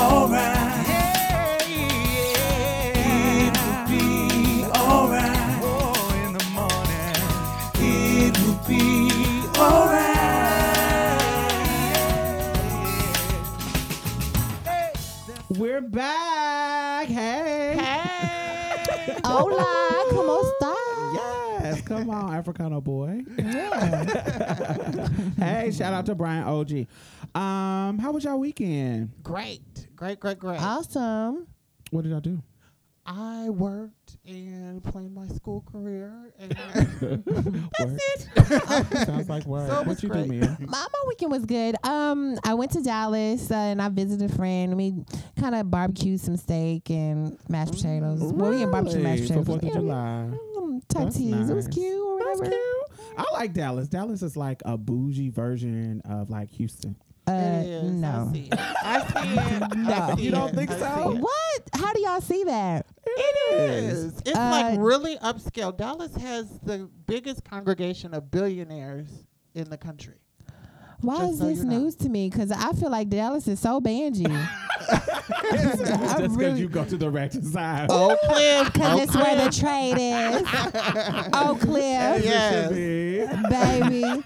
alright. Yeah, yeah. It will be alright. Oh, in the morning. It will be alright. We're back. Hey. Hey! Hola, ¿cómo está? Yes, come on, Africano boy. Yeah. hey, shout out to Brian OG. Um, how was y'all weekend? Great, great, great, great. Awesome. What did I do? I worked and planned my school career. And That's it. Sounds like work. So what you great. do, Mia? My, my weekend was good. Um, I went to Dallas uh, and I visited a friend. We kind of barbecued some steak and mashed potatoes. Well, we didn't barbecue mashed potatoes. For Fourth of Yeah, July. um, type That's teas. It was cute or That's cute. I like Dallas. Dallas is like a bougie version of like Houston. Uh, it is. no. I see it. I see it. No. I see You don't it. think I so? What? How do y'all see that? It is. It's Uh, like really upscale. Dallas has the biggest congregation of billionaires in the country. Why Just is so this you know. news to me? Because I feel like Dallas is so bangy. Just because really- you go to the right side. Oak Cliff. Because it's where the trade is. Oak Cliff, Yes. baby.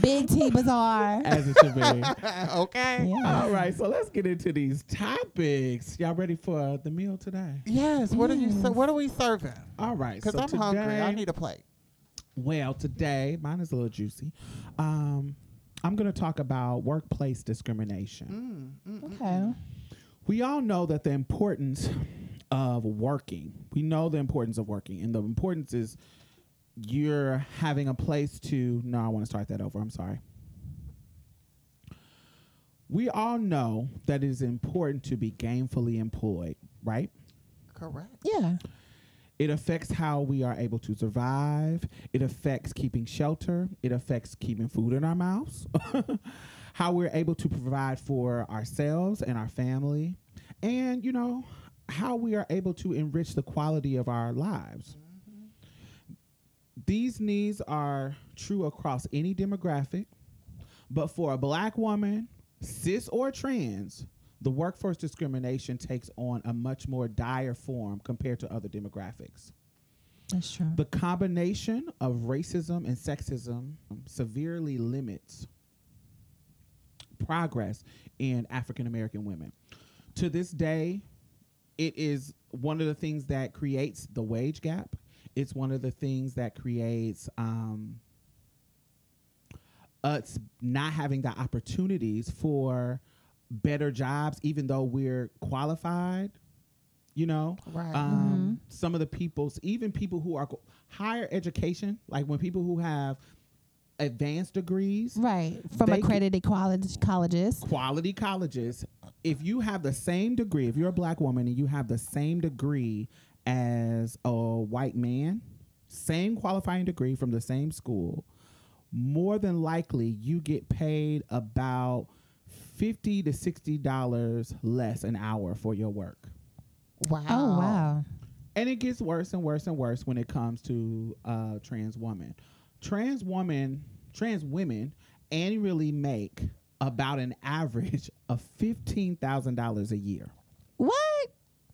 Big T Bazaar. As it should be. okay. Yeah. All right, so let's get into these topics. Y'all ready for the meal today? Yes. What are you? ser- What are we serving? All right, Because so I'm today, hungry. I need a plate. well, today mine is a little juicy. Um, I'm going to talk about workplace discrimination. Mm, mm, mm. Okay. We all know that the importance of working. We know the importance of working, and the importance is you're having a place to. No, I want to start that over. I'm sorry. We all know that it is important to be gainfully employed, right? Correct. Yeah. It affects how we are able to survive. It affects keeping shelter. It affects keeping food in our mouths. how we're able to provide for ourselves and our family. And, you know, how we are able to enrich the quality of our lives. These needs are true across any demographic, but for a black woman, cis or trans, the workforce discrimination takes on a much more dire form compared to other demographics. That's true. The combination of racism and sexism severely limits progress in African American women. To this day, it is one of the things that creates the wage gap. It's one of the things that creates um, us not having the opportunities for better jobs, even though we're qualified. You know, Right. um, some of the people's, even people who are higher education, like when people who have advanced degrees, Right. From accredited college colleges. quality colleges, if you have the same degree, if you're a black woman and you have the same degree as a white man, same qualifying degree from the same school, more than likely you get paid about fifty to sixty dollars less an hour for your work. Wow. Oh wow. And it gets worse and worse and worse when it comes to uh, trans women. Trans women, trans women annually make about an average of fifteen thousand dollars a year. What?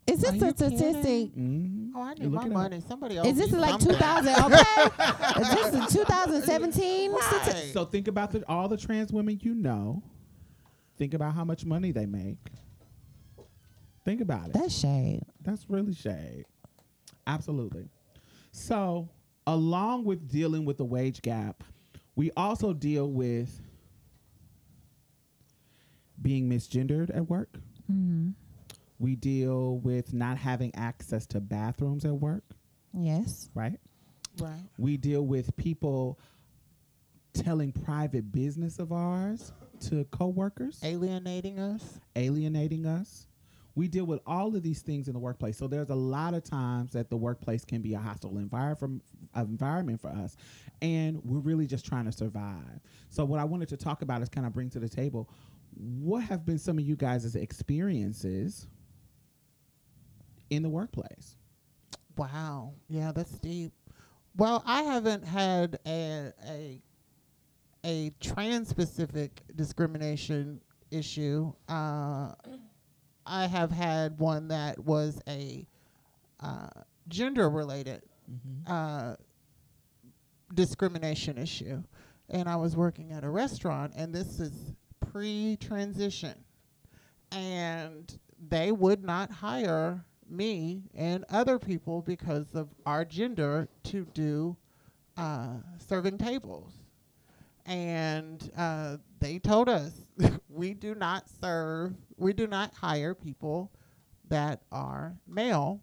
Is this Are a statistic? Mm-hmm. Oh, I need Look my money. Somebody else. Is this like 2000? Okay. Is this a 2017? stati- Right. So think about the, all the trans women you know. Think about how much money they make. Think about it. That's shade. That's really shade. Absolutely. So, along with dealing with the wage gap, we also deal with being misgendered at work. hmm We deal with not having access to bathrooms at work, Yes. right? Right. We deal with people telling private business of ours to coworkers, Alienating us. alienating us. We deal with all of these things in the workplace. So there's a lot of times that the workplace can be a hostile environment uh, environment for us, and we're really just trying to survive. So what I wanted to talk about is kind of bring to the table what have been some of you guys' experiences in the workplace. Wow. Yeah, that's deep. Well, I haven't had a a a trans specific discrimination issue. Uh, I have had one that was a uh, gender related uh, discrimination issue. And I was working at a restaurant, and this is pre transition. And they would not hire me and other people because of our gender to do uh, serving tables. And uh, they told us we do not serve, we do not hire people that are male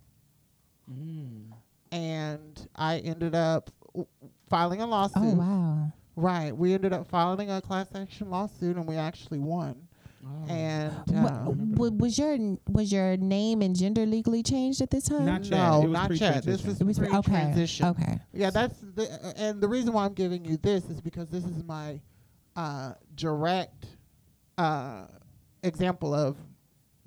and I ended up w- filing a lawsuit. Oh wow. Right, we ended up filing a class action lawsuit, and we actually won. And Wa- uh, wa- was your was your name and gender legally changed at this time? Not yet. no, It was not yet. This pre-transition. was it was okay. pre-transition. Okay. Yeah, that's the uh, and the reason why I'm giving you this is because this is my uh, direct uh, example of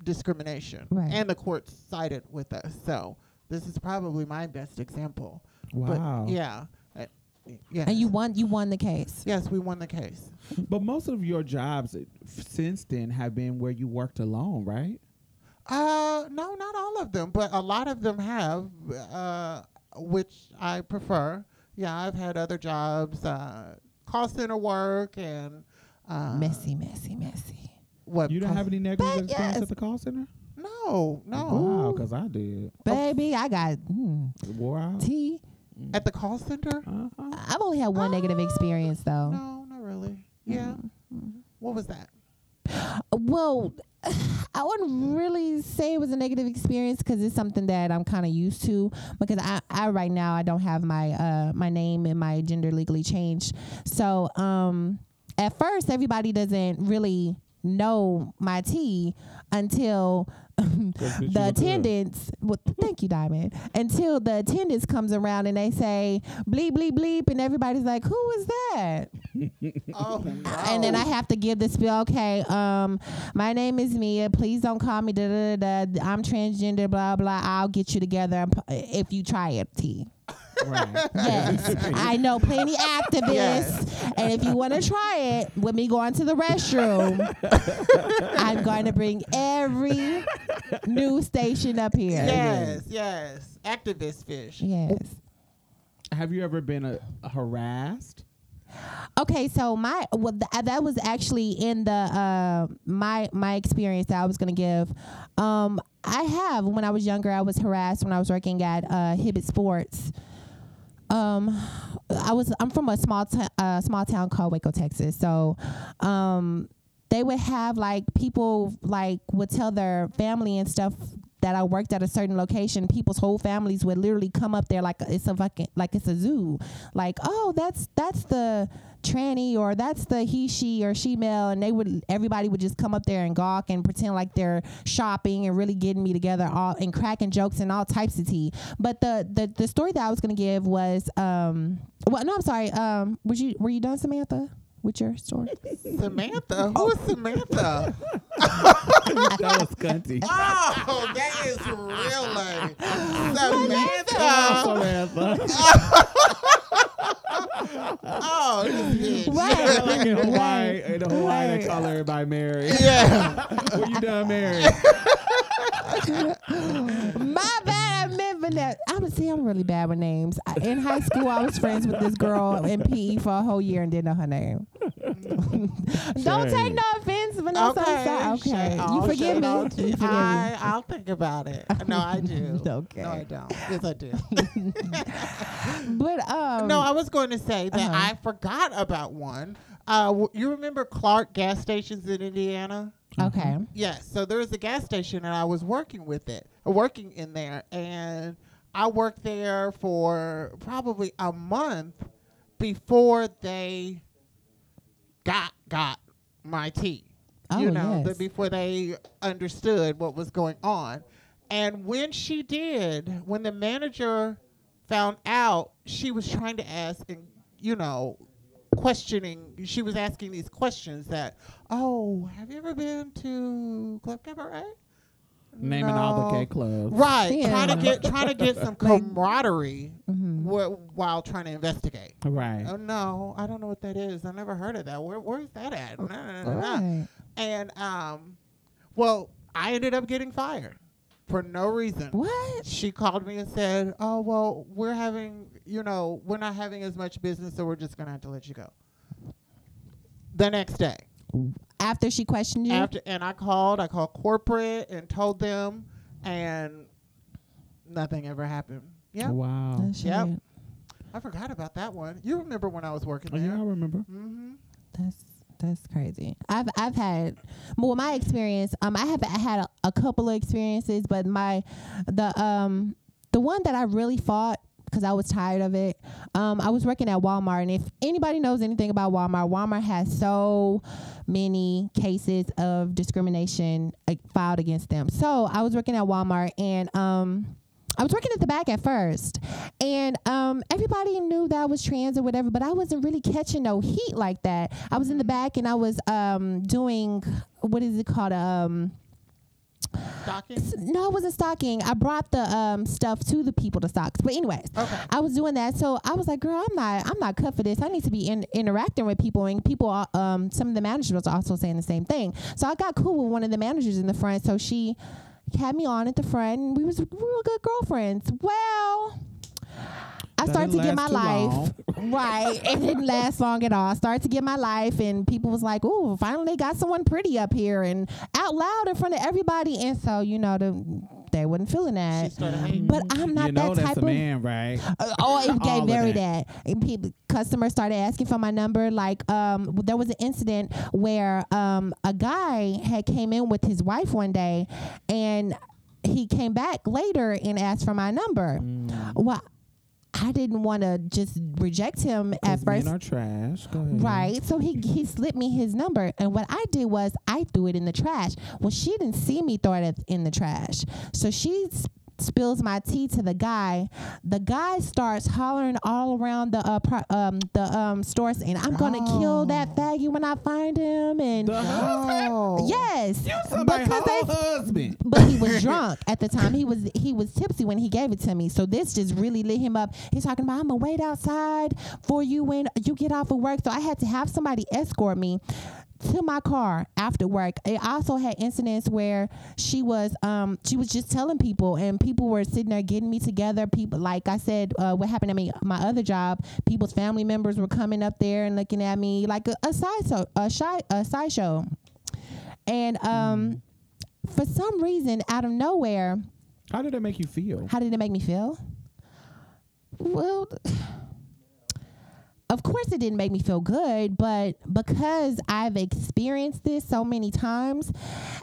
discrimination, Right. and the courts sided with us. So this is probably my best example. Wow. But yeah, yes. And you won. You won the case. Yes, we won the case. But most of your jobs since then have been where you worked alone, right? Uh, no, not all of them, but a lot of them have, uh, which I prefer. Yeah, I've had other jobs, uh, call center work and uh, messy, messy, messy. What You don't have any negative But experience yes. at the call center? No, no. Wow, because I did. Baby, I got mm, It wore out. tea. At the call center? Uh-huh. I've only had one negative experience though. No, not really. Yeah. What was that? Well, I wouldn't really say it was a negative experience because it's something that I'm kind of used to. Because I, I right now I don't have my uh my name and my gender legally changed. So um, at first everybody doesn't really know my T until the look good. attendants. Well, thank you, Diamond. Until the attendants comes around and they say bleep bleep bleep, and everybody's like, "Who is that?" Oh, no. and then I have to give the spiel. Okay, um, my name is Mia. Please don't call me da da da. da. I'm transgender. Blah blah. I'll get you together if you try it. T. Right. Yes, I know plenty activists, Yes. and if you want to try it with me going to the restroom, I'm going to bring every news station up here. Yes, yes. Activist fish. Yes. Have you ever been uh harassed? Okay, so my well, th- that was actually in the uh, my my experience that I was gonna give. Um, I have when I was younger, I was harassed when I was working at uh, Hibbett Sports. Um, I was I'm from a small t- uh, small town called Waco, Texas. So, um, they would have like people like would tell their family and stuff that I worked at a certain location. People's whole families would literally come up there like it's a fucking like it's a zoo. Like, oh, that's that's the tranny or that's the he she or she male and they would everybody would just come up there and gawk and pretend like they're shopping and really getting me together all and cracking jokes and all types of tea but the the, the story that i was going to give was um well no i'm sorry um was you were you done samantha with your story Samantha? Who is Samantha? that was cunty. oh, that is real lame. Samantha. Samantha. Oh, oh, this bitch. Right. like in Hawaii, Right. in Hawaii, they Right. call everybody Mary. Yeah. when you done Mary? My bad. I remember that. I'm see. I'm really bad with names. I, in high school, I was friends with this girl in PE for a whole year and didn't know her name. Don't take no offense, but Shaving off Okay. Okay, sh- you I'll forgive shave me. off You forgive me. I, I'll think about it. No, I do. Okay. No, I don't. Yes, I do. But um, no, I was going to say that uh-huh. I forgot about one. Uh, w- you remember Clark gas stations in Indiana? okay. Yes. So there was a gas station, and I was working with it, working in there, and I worked there for probably a month before they got got my tea. you Oh, know, the, yes. before they understood what was going on. And when she did, when the manager found out, she was trying to ask and you know, questioning. She was asking these questions that, oh, have you ever been to Club Cabaret? Naming all the No. gay clubs. Right, Yeah. trying to get trying to get some camaraderie Mhm. wh- while trying to investigate. Right. Oh no, I don't know what that is. I never heard of that. Where where's that at? Nah, nah, nah, nah. Right. And um, well, I ended up getting fired for no reason. What? She called me and said, "Oh well, we're having, you know, we're not having as much business, so we're just gonna have to let you go." The next day, After she questioned you? after, and I called, I called corporate and told them, and nothing ever happened. Yeah, Wow. That's Yep. shit. I forgot about that one. You remember when I was working Oh, there? yeah, I remember. Mm-hmm. That's that's crazy. I've I've had well my experience. Um, I have I had a, a couple of experiences, but my the um the one that I really fought because I was tired of it. Um, I was working at Walmart, and if anybody knows anything about Walmart, Walmart has so many cases of discrimination uh, filed against them. So I was working at Walmart, and um. I was working at the back at first, and um, everybody knew that I was trans or whatever, but I wasn't really catching no heat like that. I was in the back and I was um, doing what is it called? Stocking. no, I wasn't stocking. I brought the um, stuff to the people to stock. But anyways, Okay. I was doing that, so I was like, "Girl, I'm not, I'm not cut for this. I need to be in, interacting with people." And people, are, um, some of the managers was also saying the same thing. So I got cool with one of the managers in the front. So she had me on at the front, and we was we were good girlfriends. Well. I That started to get my last too life right. It didn't last long at all. I started to get my life, and people was like, "Ooh, finally got someone pretty up here," and out loud in front of everybody. And so, you know, the, they wasn't feeling that. started. But I'm not you know that that's type a of man, right? uh, oh, it All gave of very that. that. And people, customers started asking for my number. Like, um, there was an incident where um, a guy had came in with his wife one day, and he came back later and asked for my number. Mm. Well, I didn't want to just reject him at first. men are trash. Go ahead. Right. So he he slipped me his number, and what I did was I threw it in the trash. Well, she didn't see me throw it in the trash, so she s- spills my tea to the guy. The guy starts hollering all around the uh, pro- um the um store saying, "I'm gonna kill that faggot when I find him." And The husband? Oh. yes, Somebody because they husband. but he was drunk at the time. He was he was tipsy when he gave it to me. So this just really lit him up. He's talking about I'm gonna wait outside for you when you get off of work. So I had to have somebody escort me to my car after work. I also had incidents where she was um she was just telling people and people were sitting there getting me together. People like I said, uh, what happened to me my other job, people's family members were coming up there and looking at me like a, a side so a shy a sideshow. And um for some reason out of nowhere, How did it make you feel? how did it make me feel? Well, of course it didn't make me feel good, but because I've experienced this so many times,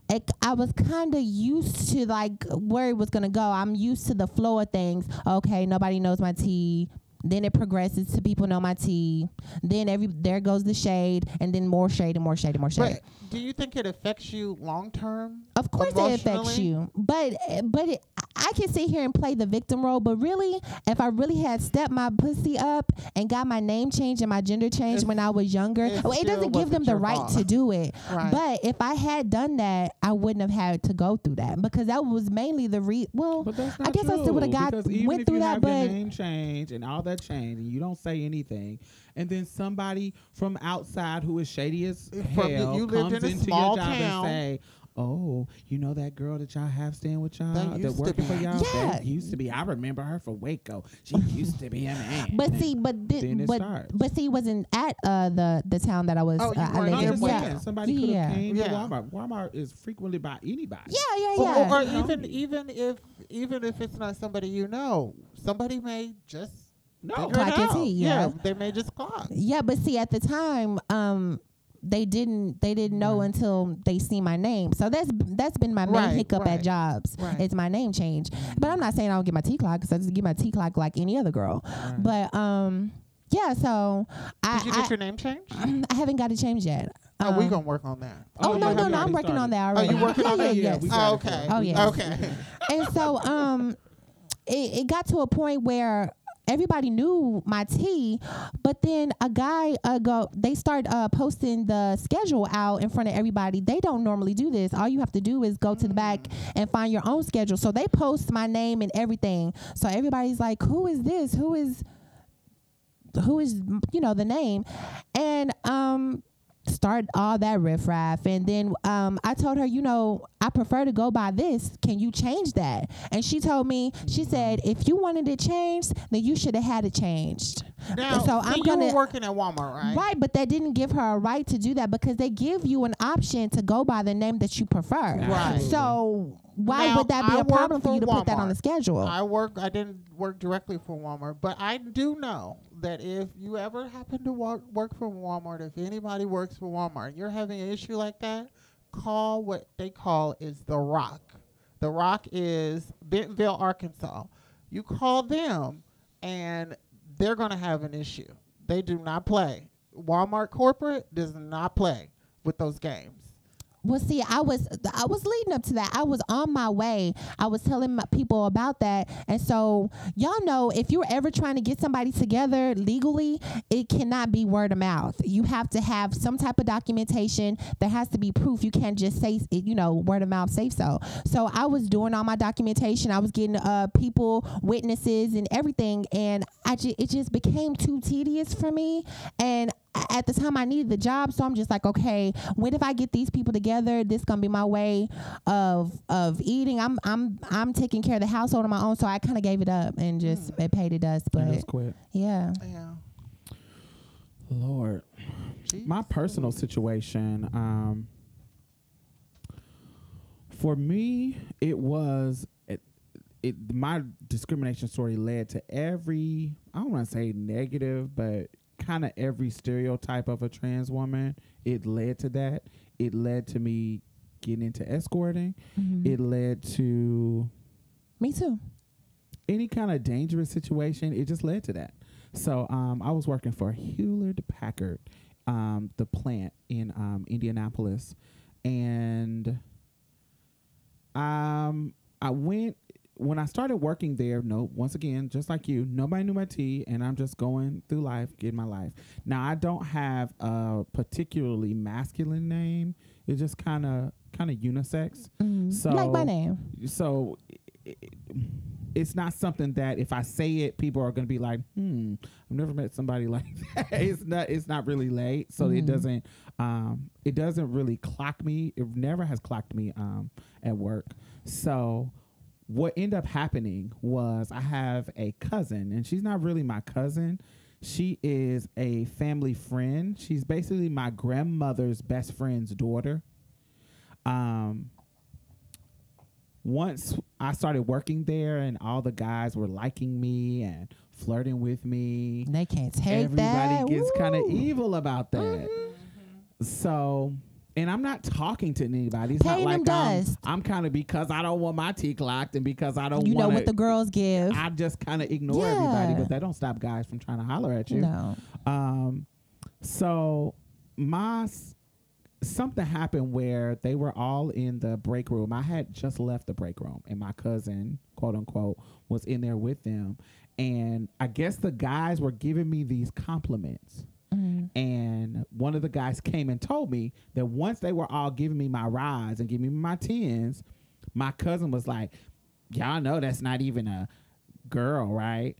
it, I was kind of used to like where it was gonna go. I'm used to the flow of things. Okay, nobody knows my tea. Then it progresses to people know my tea. Then every there goes the shade, and then more shade and more shade and more shade. But do you think it affects you long term? Of course, it affects you, but but it, I can sit here and play the victim role. But really, if I really had stepped my pussy up and got my name changed and my gender changed It's- when I was younger, it well, it doesn't give them the right fault. to do it. Right. But if I had done that, I wouldn't have had to go through that because that was mainly the re. Well, I not guess I still would've got- because even went if through you that, have but- your name change and all that change, and you don't say anything, and then somebody from outside who is shady as From the- hell you lived comes in into your job town. and say, oh, you know that girl that y'all have staying with y'all That that, used working for y'all? Yeah. That used to be. I remember her for Waco. She used to be a man. But see, but Then but starts. but see, wasn't at uh the the town that I was. Oh, you uh, I lived in in. just Yeah. somebody could have Yeah. came Yeah. to Walmart. Walmart is frequently by anybody. Yeah, yeah, yeah. Or, You know? even even if even if it's not somebody you know, somebody may just No. Clock your tea, yeah. they may just clock. Yeah, but see, at the time, um, they didn't they didn't know until they see my name. So that's that's been my main Right, hiccup right, at jobs. right. It's my name change. But I'm not saying I don't get my T clock because I just get my T clock like any other girl. But um, yeah. So I Did you get I, your name changed? I haven't got it changed yet. Oh, we Um, gonna work on that. Oh, Oh, no no no! I'm working on started. that Oh, already. you working yeah, on yeah, that? yes. we Oh, got it for okay. Oh, yeah. Okay. and so um it, it got to a point where everybody knew my tea but then a guy uh go they start uh posting the schedule out in front of everybody. They don't normally do this. All you have to do is go to the back and find your own schedule. So they post my name and everything. So everybody's like who is this? Who is who is you know the name? And um start all that riffraff and then um I told her you know I prefer to go by this can you change that and she told me she said if you wanted it changed then you should have had it changed Now, so I'm gonna working at Walmart, right? Right, but that didn't give her a right to do that because they give you an option to go by the name that you prefer. Right. So why Now, would that be I a problem for for you to put that on the schedule? I work. I didn't work directly for Walmart, but I do know that if you ever happen to work work for Walmart, if anybody works for Walmart, you're having an issue like that, call what they call is the Rock. The Rock is Bentonville, Arkansas. You call them, and they're going to have an issue. They do not play. Walmart corporate does not play with those games. Well, see, I was I was leading up to that. I was on my way. I was telling my people about that, and so y'all know if you're ever trying to get somebody together legally, it cannot be word of mouth. You have to have some type of documentation. There has to be proof. You can't just say it, you know word of mouth say so. So I was doing all my documentation. I was getting uh people, witnesses, and everything, and I ju- it just became too tedious for me, and at the time I needed the job, so I'm just like, okay, when if I get these people together, this gonna be my way of of eating. I'm I'm I'm taking care of the household on my own, so I kind of gave it up and just it paid it dust. I But just quit. yeah, Yeah. Lord, my personal situation. Um, for me, it was it, it. My discrimination story led to every. I don't want to say negative, but kind of every stereotype of a trans woman. It led to that. It led to me getting into escorting. It led to me too. any kind of dangerous situation, it just led to that. So um, I was working for Hewlett Packard, um, the plant in um, Indianapolis, and um, I went when I started working there. No, once again, just like you, nobody knew my tea, and I'm just going through life, getting my life. Now I don't have a particularly masculine name. It's just kind of kind of unisex. Mhm. So like my name. so i- i- it's not something that if I say it, people are going to be like, "Hmm, I've never met somebody like that." it's not. It's not really late, so it Mhm. doesn't. Um, it doesn't really clock me. It never has clocked me um, at work. So what ended up happening was I have a cousin, and she's not really my cousin. She is a family friend. She's basically my grandmother's best friend's daughter. Um, once I started working there and all the guys were liking me and flirting with me, They can't take everybody that. Everybody gets kind of evil about that. So, and I'm not talking to anybody. It's Paying not like I'm, dust. I'm kind of because I don't want my T clocked and because I don't You know what the girls give. I just kind of ignore everybody, Yeah. but that don't stop guys from trying to holler at you. No. Um, so my s- something happened where they were all in the break room. I had just left the break room, and my cousin, quote unquote, was in there with them. And I guess the guys were giving me these compliments. And one of the guys came and told me that once they were all giving me my rides and giving me my tens, my cousin was like, Y'all know that's not even a girl, right?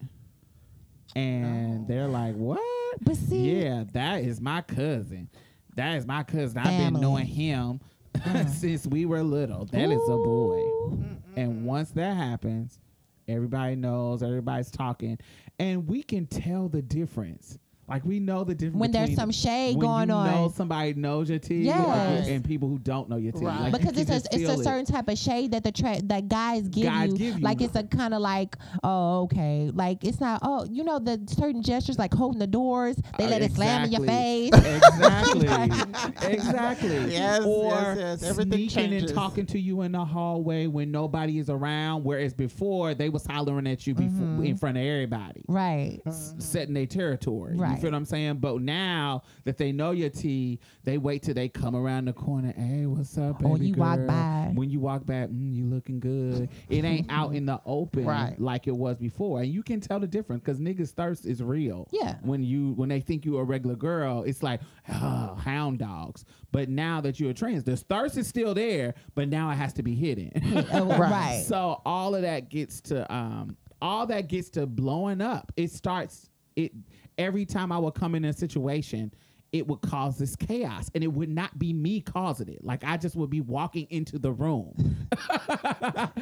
And they're like, What? But see, Yeah, that is my cousin. That is my cousin. I've been knowing him uh-huh. since we were little. That is a boy. Ooh. And once that happens, everybody knows, everybody's talking, and we can tell the difference. Like we know the difference When there's some shade when going you on. know somebody knows your tea, Yes. and people who don't know your tea. Right. Like, because can it's a it's feel a it. certain type of shade that the tra- that guys give Guys you. give you. Like it's a kind of like oh okay, like it's not oh you know the certain gestures like holding the doors. They Uh, let it slam in your face. Exactly. exactly. Yes, or yes, yes. Everything sneaking changes. and talking to you in the hallway when nobody is around. Whereas before they was hollering at you before in front of everybody. right. s- setting their territory. You feel what I'm saying? But now that they know your tea, they wait till they come around the corner. Hey, what's up, baby Or you walk by. When you walk back, mm, you looking good. It ain't out in the open Right. like it was before, and you can tell the difference because niggas thirst is real. Yeah. When you when they think you a regular girl, it's like oh, hound dogs. But now that you're a trans, the thirst is still there, but now it has to be hidden. Oh, right. So all of that gets to um all that gets to blowing up. It starts it every time I would come in a situation, it would cause this chaos and it would not be me causing it. Like I just would be walking into the room.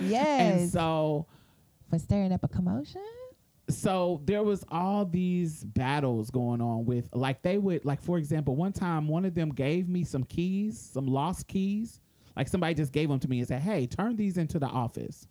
Yes. And so For stirring up a commotion. so there was all these battles going on with like they would like for example one time one of them gave me some keys some lost keys like somebody just gave them to me and said hey turn these into the office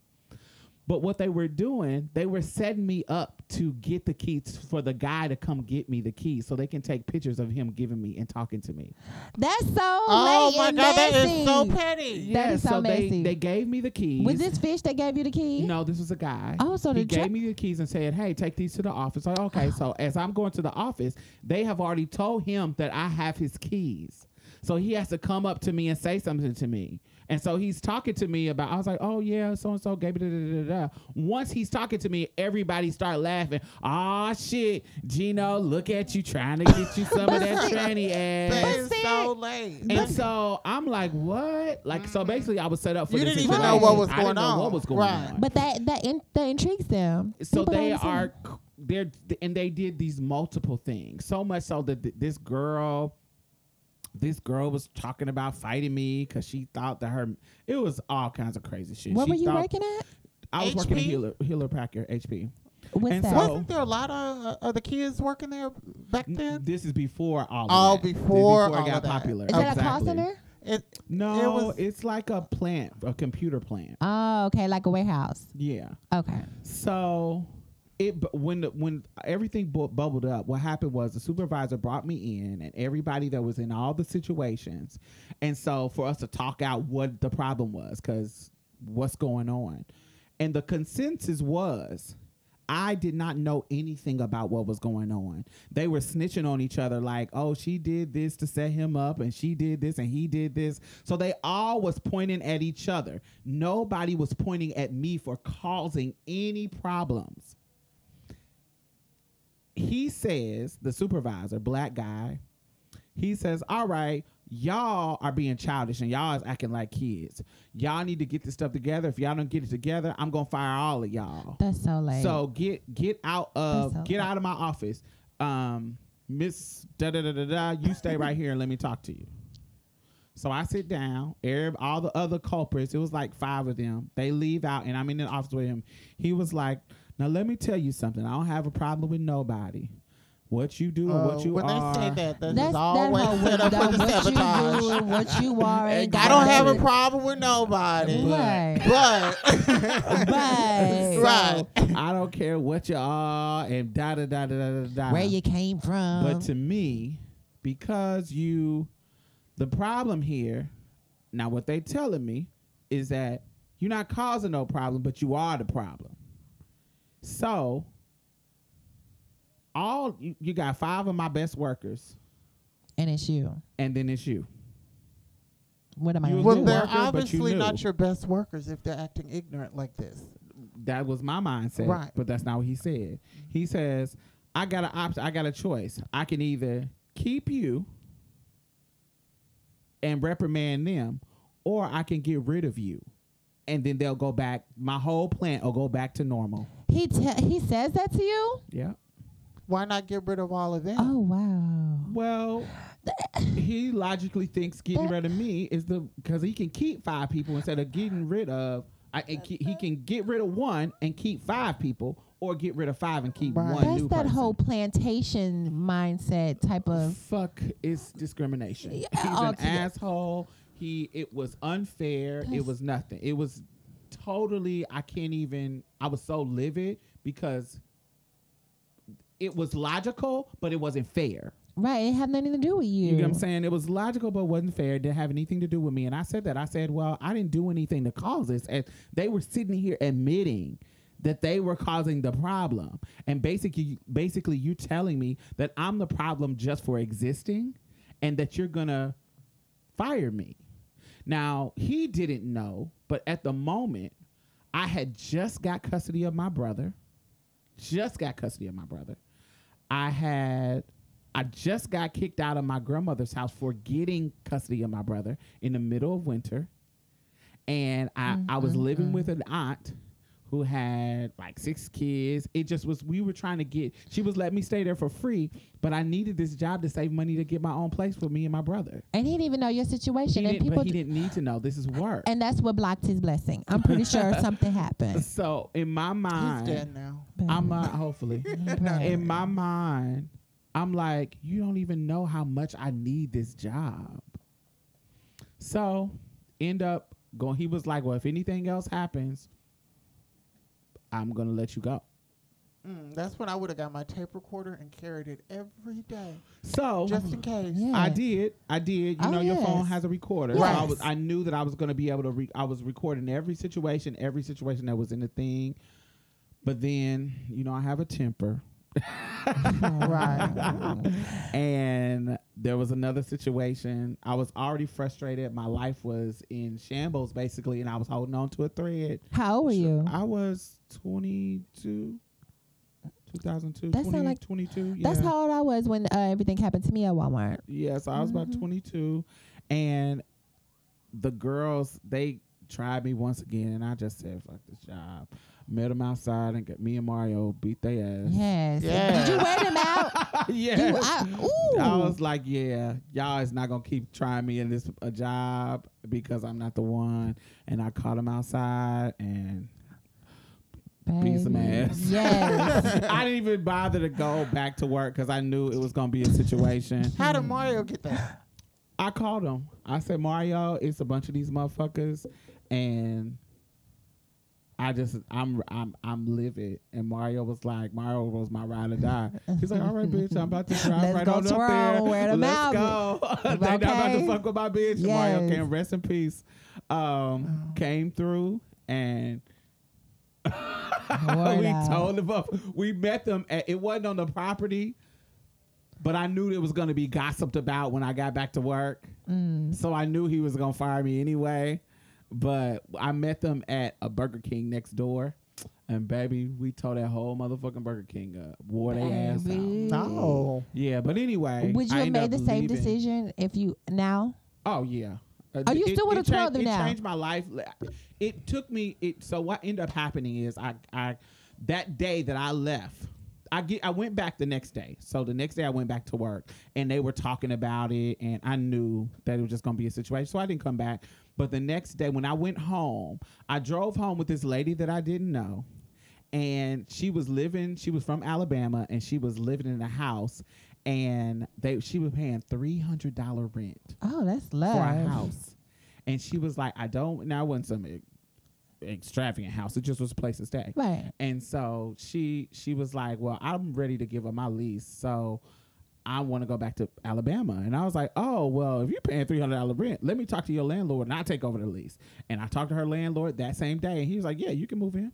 but what they were doing they were setting me up to get the keys for the guy to come get me the keys so they can take pictures of him giving me and talking to me That's so Oh late my and god, that is so messy. petty. That is so so they, messy. they gave me the keys Was this fish that gave you the keys? No, this was a guy. Oh, so he the tra- gave me the keys and said, "Hey, take these to the office." Like, okay. So as I'm going to the office, they have already told him that I have his keys. So he has to come up to me and say something to me. And so he's talking to me about. I was like, "Oh yeah, so and so gave me da da da da." da." Once he's talking to me, everybody start laughing. Ah shit, Gino, look at you trying to get you some of that tranny That ass. is see, so late. And so I'm like, what? Like, so basically, I was set up for. You this didn't even know what was situation. I didn't going know on. What was going Right. on? But that that in, that intrigues them. so People don't they understand. are they're and they did these multiple things so much so that th- this girl this girl was talking about fighting me because she thought that her it was all kinds of crazy shit What She were you working at? i was working at HP? Hewlett, Hewlett Packard HP What's And that? so- Wasn't there a lot of uh, other kids working there back N- then? this is before all of Oh, that. before before all it got of that. popular Is that a call center? It, no It was- it's like a plant a computer plant Oh, okay, like a warehouse. yeah Okay. So it when when everything bu- bubbled up, what happened was the supervisor brought me in and everybody that was in all the situations, and so for us to talk out what the problem was, because what's going on, and the consensus was. I did not know anything about what was going on. They were snitching on each other like, "Oh, she did this to set him up and she did this and he did this." So they all was pointing at each other. Nobody was pointing at me for causing any problems. He says, the supervisor, black guy, he says, "All right, y'all are being childish and y'all is acting like kids. Y'all need to get this stuff together. If y'all don't get it together, I'm going to fire all of y'all." That's so late. So get get out of so get late. out of my office, um, Miss da da da da da. You stay right here and let me talk to you. So I sit down. Arab, all the other culprits. It was like five of them. They leave out, and I'm in the office with him. He was like, "Now let me tell you something. I don't have a problem with nobody. What you do and uh, what you when are." they say that, that That's is that always whole set up window, for the what you do sabotage. and what you are. ain't I don't have a problem with nobody, Right. but But right. I don't care what you are and da da da da da da. da. where you came from. But to me, because you, the problem here, now what they telling me is that you're not causing no problem, but you are the problem. So, all you, you got five of my best workers, and it's you. and then it's you. What am I? You well, do? they're worker, but you obviously not your best workers if they're acting ignorant like this. That was my mindset, Right. but that's not what he said. He mm-hmm. says, "I got an option. I got a choice. I can either keep you and reprimand them, or I can get rid of you, and then they'll go back. My whole plant will go back to normal." He te- he says that to you. Yeah. Why not get rid of all of them? Oh wow. Well, he logically thinks getting rid of me is the because he can keep five people instead of getting rid of. I, and ke- he can get rid of one and keep five people, or get rid of five and keep Right. one That's new that person. whole plantation mindset type of. fuck is discrimination. Yeah, He's an altogether. asshole. He it was unfair. It was nothing. It was totally I can't even I was so livid because it was logical, but it wasn't fair. Right, it had nothing to do with you. You know what I'm saying? It was logical, but wasn't fair. It didn't have anything to do with me. And I said that. I said, well, I didn't do anything to cause this. And they were sitting here admitting that they were causing the problem. And basically, basically, you telling me that I'm the problem just for existing, and that you're gonna fire me. Now he didn't know, but at the moment, I had just got custody of my brother. Just got custody of my brother. I had I just got kicked out of my grandmother's house for getting custody of my brother in the middle of winter. And I, I was living with an aunt who had like six kids. It just was we were trying to get she was letting me stay there for free, but I needed this job to save money to get my own place for me and my brother. and he didn't even know your He situation, and didn't, people, but he didn't need to know this is work. and that's what blocked his blessing. I'm pretty sure something happened. so in my mind, He's mind, dead now. I'm uh, hopefully in my mind, I'm like, you don't even know how much I need this job. So end up going. He was like, well, if anything else happens, I'm gonna let you go. Mm, that's when I would have got my tape recorder and carried it every day, So just in case. Yeah. I did. I did. You Oh, know, your phone has a recorder. So I was. I knew that I was going to be able to. Re- I was recording every situation, every situation that was in the thing. But then, you know, I have a temper. Right. and there was another situation. I was already frustrated. My life was in shambles, basically, and I was holding on to a thread. How old were you? I was 22, 2002, That sound like- 22. Yeah. That's how old I was when uh, everything happened to me at Walmart. Yeah, so I was about 22, and the girls they tried me once again, and I just said, "Fuck this job." Met them outside, and got me and Mario beat their ass. Yes. Yeah. Did you wear them out? yeah. You, I, ooh. I was like, "Yeah, y'all is not gonna keep trying me in this a job because I'm not the one." And I caught him outside and beat some Baby. ass. Yes. I didn't even bother to go back to work because I knew it was gonna be a situation. How did Mario get that? I called him. I said, Mario, it's a bunch of these motherfuckers, and I just I'm I'm I'm livid. And Mario was like, Mario was my ride or die. He's like, all right, bitch, I'm about to drive Let's right go on up twirl, there. wear them Let's go. they not about to fuck with my bitch. And Mario can rest in peace. Um, came through and. We out. told them up. We met them. At, it wasn't on the property, but I knew it was going to be gossiped about when I got back to work. Mm. So I knew he was gonna fire me anyway. But I met them at a Burger King next door. And baby, we tore that whole motherfucking Burger King up. Wore their ass out. No. Yeah, but anyway. Would you I have made the same leaving. decision if you now? Oh yeah. Uh, Oh, you it- still it would've changed- them It now. changed my life. It took me. It so what ended up happening is I I that day that I left. I get I went back the next day. So the next day I went back to work and they were talking about it and I knew that it was just gonna be a situation. So I didn't come back. But the next day when I went home, I drove home with this lady that I didn't know. And she was living, she was from Alabama and she was living in a house and they she was paying three hundred dollar rent Oh, that's love for a house. And she was like, I don't, now I wasn't some extravagant house. It just was a place to stay. Right. And so she she was like, well, I'm ready to give up my lease. So I want to go back to Alabama. And I was like, oh, well, if you're paying $300 rent, let me talk to your landlord and I'll take over the lease. And I talked to her landlord that same day. And he was like, yeah, you can move in.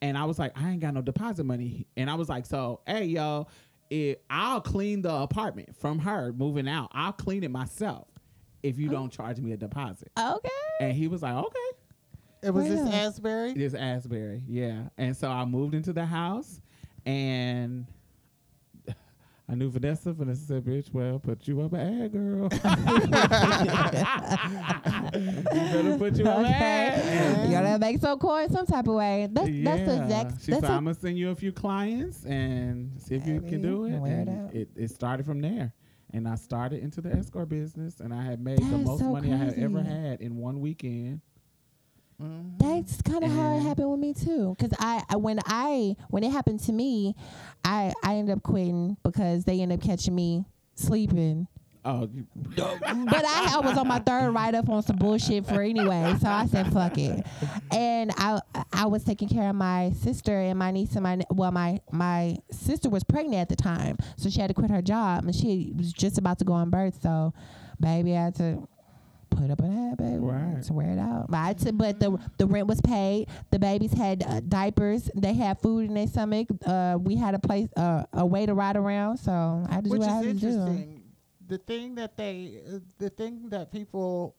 And I was like, I ain't got no deposit money. And I was like, so, hey, yo, it, I'll clean the apartment from her moving out. I'll clean it myself if you oh. don't charge me a deposit. Okay. And he was like, okay. It was this Asbury. This Asbury, yeah. And so I moved into the house, and I knew Vanessa. Vanessa said, "Bitch, well, put you up an ad, girl. you better put you up an ad." You gotta make some coin some type of way. That's that's the Yeah. exact. She That's said, "I'm gonna send you a few clients and see if you can do it." And it, it started from there. and I started into the escort business, and I had made the most so money I had ever had in one weekend. That's kind of how it mm-hmm. happened with me too. Cause I, I when I when it happened to me, I I ended up quitting because they ended up catching me sleeping. Oh, but I, I was on my third write up on some bullshit for anyway, so I said fuck it. And I I was taking care of my sister and my niece and my well my my sister was pregnant at the time, so she had to quit her job and she was just about to go on birth. So, baby, I had to put up a hat, baby, Right. to wear it out. But I t- but the the rent was paid. The babies had uh, diapers. They had food in their stomach. Uh, we had a place uh, a way to ride around. So I had to Which do what I is had to do. interesting. The thing that they, uh, the thing that people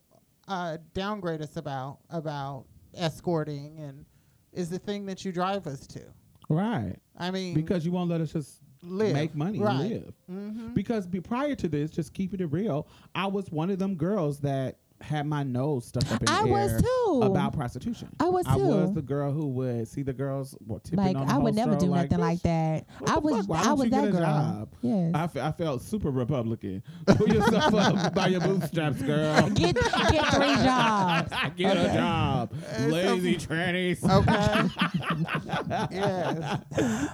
uh, downgrade us about about escorting and is the thing that you drive us to. right. I mean, Because you won't let us just live make money and right. live. Mm-hmm. Because be, prior to this, just keeping it real, I was one of them girls that had my nose stuck up in I the was air too. about prostitution. I was too I was the girl who would see the girls well, tipping like on the I would never do stroll nothing like this. that. I was fuck? Why I don't was you that get a girl. job? Yes. I, I felt super Republican. Pull yourself up by your bootstraps, girl. get get three jobs. Get a Okay. job, lazy trannies. Okay. yes.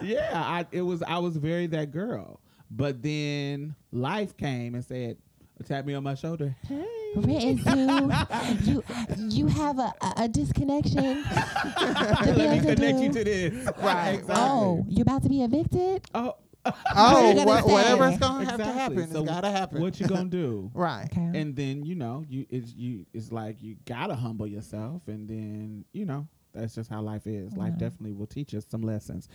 yeah, I it was I was very that girl. But then life came and said, tapped me on my shoulder. Hey. Written to you you have a, a, a disconnection. Let me bills are connect you to this. Right. Oh, exactly. Oh, you're about to be evicted? Oh. Oh, gonna what, say? whatever's gonna have to happen, So it's gotta happen. What you gonna do? right. Okay. and then you know you it's you it's like you gotta humble yourself and then you know that's just how life is life definitely will teach us some lessons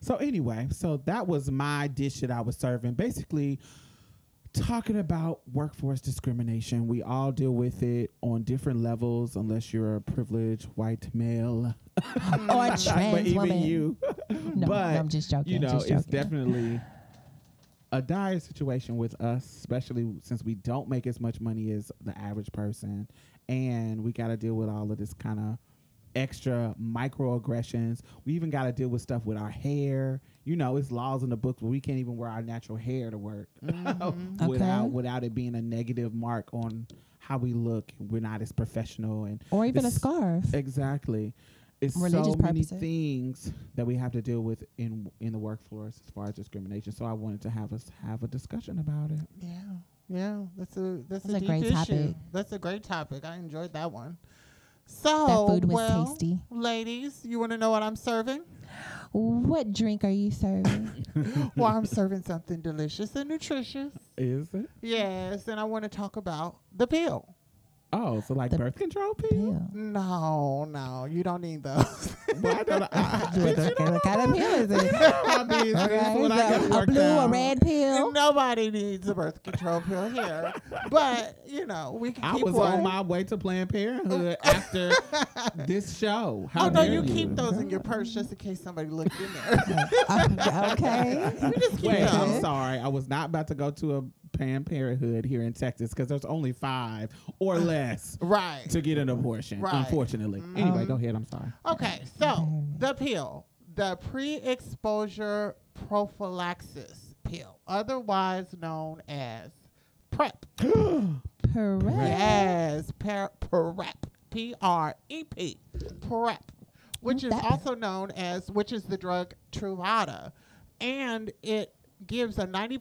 so anyway so that was my dish that i was serving basically talking about workforce discrimination we all deal with it on different levels unless you're a privileged white male or a but even woman. you No, but I'm just joking. you know it's joking. definitely a dire situation with us especially since we don't make as much money as the average person and we got to deal with all of this kind of extra microaggressions we even got to deal with stuff with our hair you know it's laws in the books where we can't even wear our natural hair to work mm-hmm. without Okay. without it being a negative mark on how we look we're not as professional and or even a scarf. Exactly. It's Religious so many purposes. things that we have to deal with in in the workforce as far as discrimination. So I wanted to have us have a discussion about it. Yeah. Yeah. That's a that's, That's a, a great issue. topic. That's a great topic. I enjoyed that one. So That food was well, tasty. ladies, you want to know what I'm serving? What drink are you serving? well, I'm serving something delicious and nutritious. Is it? Yes, and I want to talk about the pill. Oh, so like The birth control pill? Pill. No, no, you don't need those. Why don't I? What the- what kind of pill is it? I mean, Okay, this is what I is a blue, a red pill. Nobody needs a birth control pill here, but you know we can I keep was one. on my way to Planned Parenthood after this show. How oh no, dare you keep those in your purse just in case somebody looked in there. Uh, okay. you just keep Wait, I'm sorry. I was not about to go to a Planned Parenthood here in Texas because there's only five or less Right. to get an abortion. Right. Unfortunately. Mm-hmm. Anyway, go ahead. I'm sorry. Okay, so the pill, the pre-exposure prophylaxis pill, otherwise known as PrEP. Correct. Yes, per- PrEP. P R E P. PrEP, which is also known as, which is the drug Truvada, and it gives a 90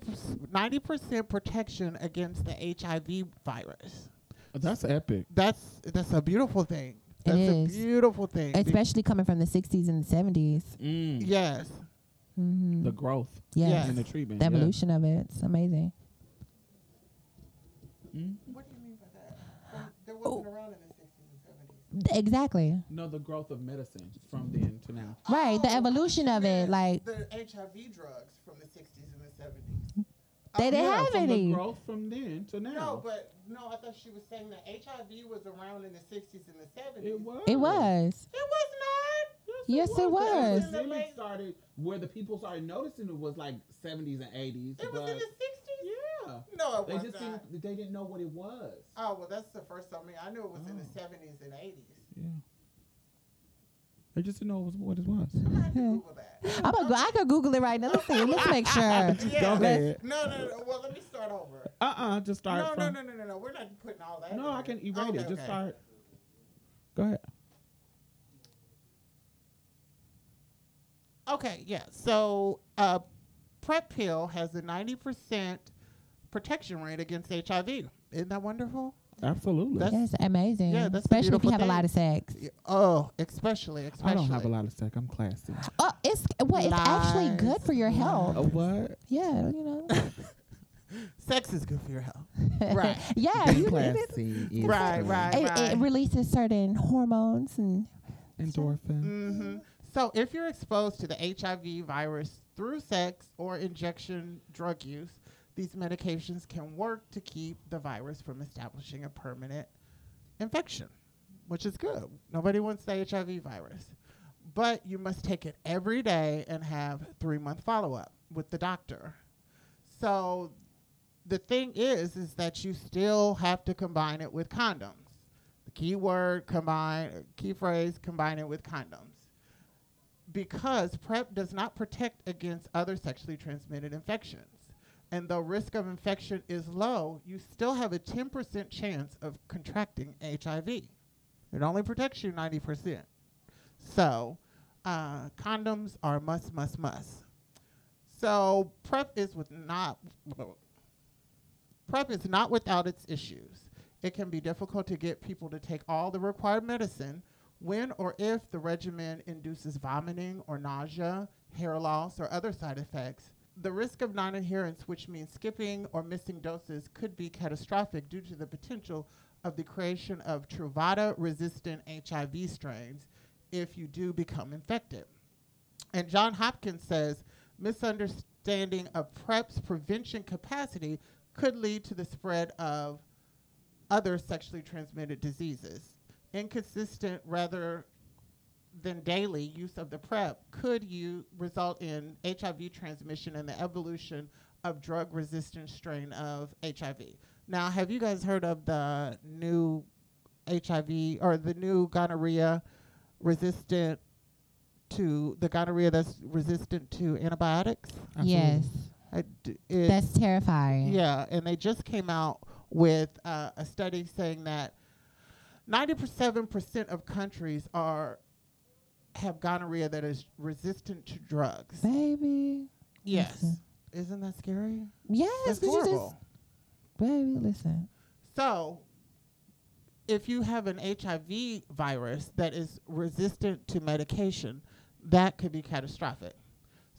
percent protection against the HIV virus. That's epic. That's that's a beautiful thing. That's is. a beautiful thing. Be- Especially coming from the 60s and the 70s. Mm. yes. hmm The growth Yes. Yes. and the treatment. The yeah. evolution of it. It's amazing. What do you mean by that? There wasn't around in the 60s and 70s. D- Exactly. No, the growth of medicine from then to now. Right. The Oh, evolution of it. Like, the HIV drugs from the 60s and the 70s. they didn't Yeah, have from any. The growth from then to now. No, but no, I thought she was saying that HIV was around in the 60s and the 70s. it was. It was. It was not. Yes, it was. The epidemic started where the people started noticing it was like 70s and 80s. It was in the 60s. Yeah, No, it they was just not. didn't. They didn't know what it was. Oh well, that's the first time. I mean, I knew it was in the Oh. 70s and 80s. Yeah. They just didn't know what it was. What it was. I had to Google that. I'm gonna go, I could Google it right now. Let's see. Let's make sure. Yeah, Go ahead. No, no, no. Well, let me start start over. Uh uh just start No, no, from. no, no, no, no. We're not putting all that. No, in I can erase Okay, it. Just okay. start. Go ahead. Okay, yeah. So, uh, PrEP pill has a 90% protection rate against HIV. Isn't that wonderful? Absolutely. That's- That's amazing. Yeah, that's especially if you beautiful have a lot of sex. Y- Oh, especially, especially. I don't have a lot of sex. I'm classy. Oh, it's well, it's actually good for your Uh, health. what? Yeah, you know. Sex is good for your health. Right. yeah, you, classy. is Right, good. right. it, it releases certain hormones and Endorphin. hmm So, if you're exposed to the HIV virus through sex or injection drug use, these medications can work to keep the virus from establishing a permanent infection, which is good. Nobody wants the HIV virus. But you must take it every day and have three month follow up with the doctor. So the thing is, is that you still have to combine it with condoms. The key word combine, key phrase, combine it with condoms. Because PrEP does not protect against other sexually transmitted infections. And though risk of infection is low, you still have a 10% chance of contracting HIV. It only protects you 90%. So, uh, condoms are must, must, must. So, PrEP is with not PrEP is not without its issues. It can be difficult to get people to take all the required medicine when or if the regimen induces vomiting or nausea, hair loss, or other side effects. The risk of non adherence, which means skipping or missing doses, could be catastrophic due to the potential of the creation of Truvada resistant HIV strains if you do become infected. And John Hopkins says misunderstanding of PrEP's prevention capacity could lead to the spread of other sexually transmitted diseases. Inconsistent rather than daily use of the PrEP could you result in HIV transmission and the evolution of drug resistant strain of HIV. Now, have you guys heard of the new HIV or the new gonorrhea resistant to the gonorrhea that's resistant to antibiotics? yes, I d- that's terrifying. yeah, and they just came out with uh, a study saying that 97% of countries are have gonorrhea that is resistant to drugs. baby. Yes. Listen. Isn't that scary? Yes, That's you just- horrible. baby. Listen. So, if you have an HIV virus that is resistant to medication, that could be catastrophic.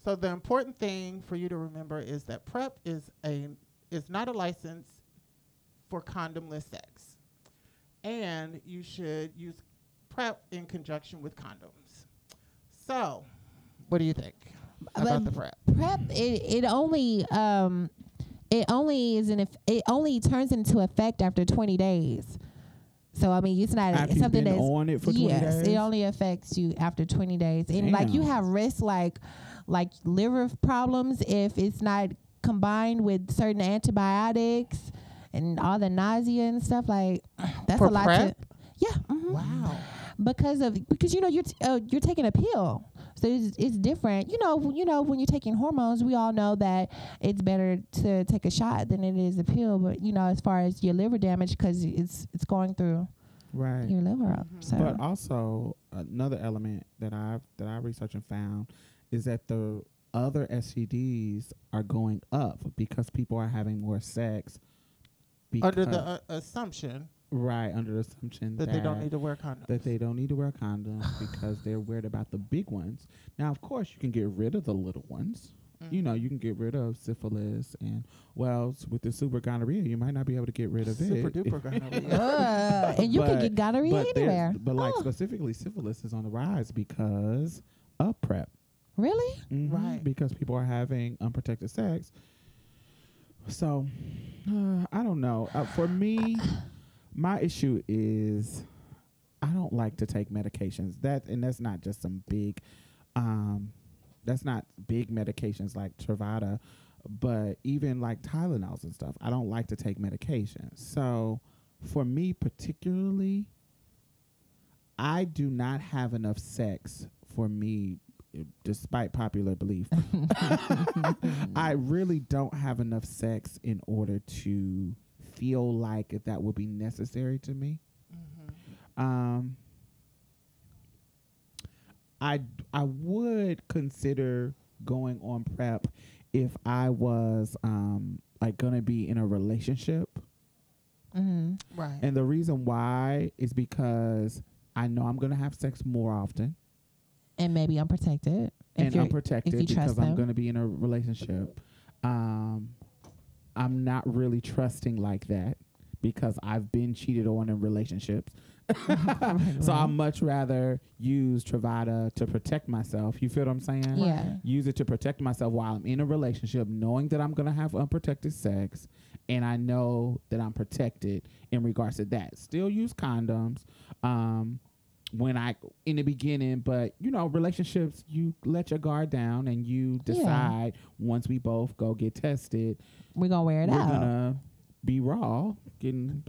So the important thing for you to remember is that PrEP is a is not a license for condomless sex, and you should use PrEP in conjunction with condoms. So, what do you think about But the PrEP? Prep. It it only um, it only is an eff- it only turns into effect after twenty days. So I mean, it's not After you've something been that's on it for 20 yes, days? it only affects you after twenty days, and like you have risks like like liver problems if it's not combined with certain antibiotics and all the nausea and stuff. Like that's For a lot PrEP? to yeah. mhm Wow. Because of because you know you're t- uh, you're taking a pill so it's, it's different you know you know when you're taking hormones we all know that it's better to take a shot than it is a pill but you know as far as your liver damage because it's it's going through Right. your liver up so But also another element that I've that I researched and found is that the other STDs are going up because people are having more sex. Under the uh, assumption right under the assumption that they don't need to wear condoms. that they don't need to wear condoms because they're worried about the big ones. Now, of course, you can get rid of the little ones. You know, you can get rid of syphilis and well, with the super gonorrhea, you might not be able to get rid of Super it. Super duper gonorrhea. Uh, and you can But- get gonorrhea but anywhere But like Oh, specifically, syphilis is on the rise because of prep. really Mhm, Right. Because people are having unprotected sex. So, uh, I don't know. Uh, for me, my issue is I don't like to take medications. That and that's not just some big, um, that's not big medications like Truvada, but even like Tylenols and stuff. I don't like to take medications. So, for me particularly, I do not have enough sex for me despite popular belief, I really don't have enough sex in order to feel like if that would be necessary to me. Um, I I would consider going on prep if I was um like gonna be in a relationship. hmm Right. And the reason why is because I know I'm gonna have sex more often And maybe unprotected. if and you're- unprotected because I'm gonna be in a relationship. Um, I'm not really trusting like that because I've been cheated on in relationships. so I'd much rather use Truvada to protect myself. You feel what I'm saying? Yeah. use it to protect myself while I'm in a relationship, knowing that I'm gonna have unprotected sex, and I know that I'm protected in regards to that. Still use condoms. Um, when I in the beginning, but you know, relationships, you let your guard down and you Yeah. decide once we both go get tested, We're gonna wear it we're out. gonna be raw, getting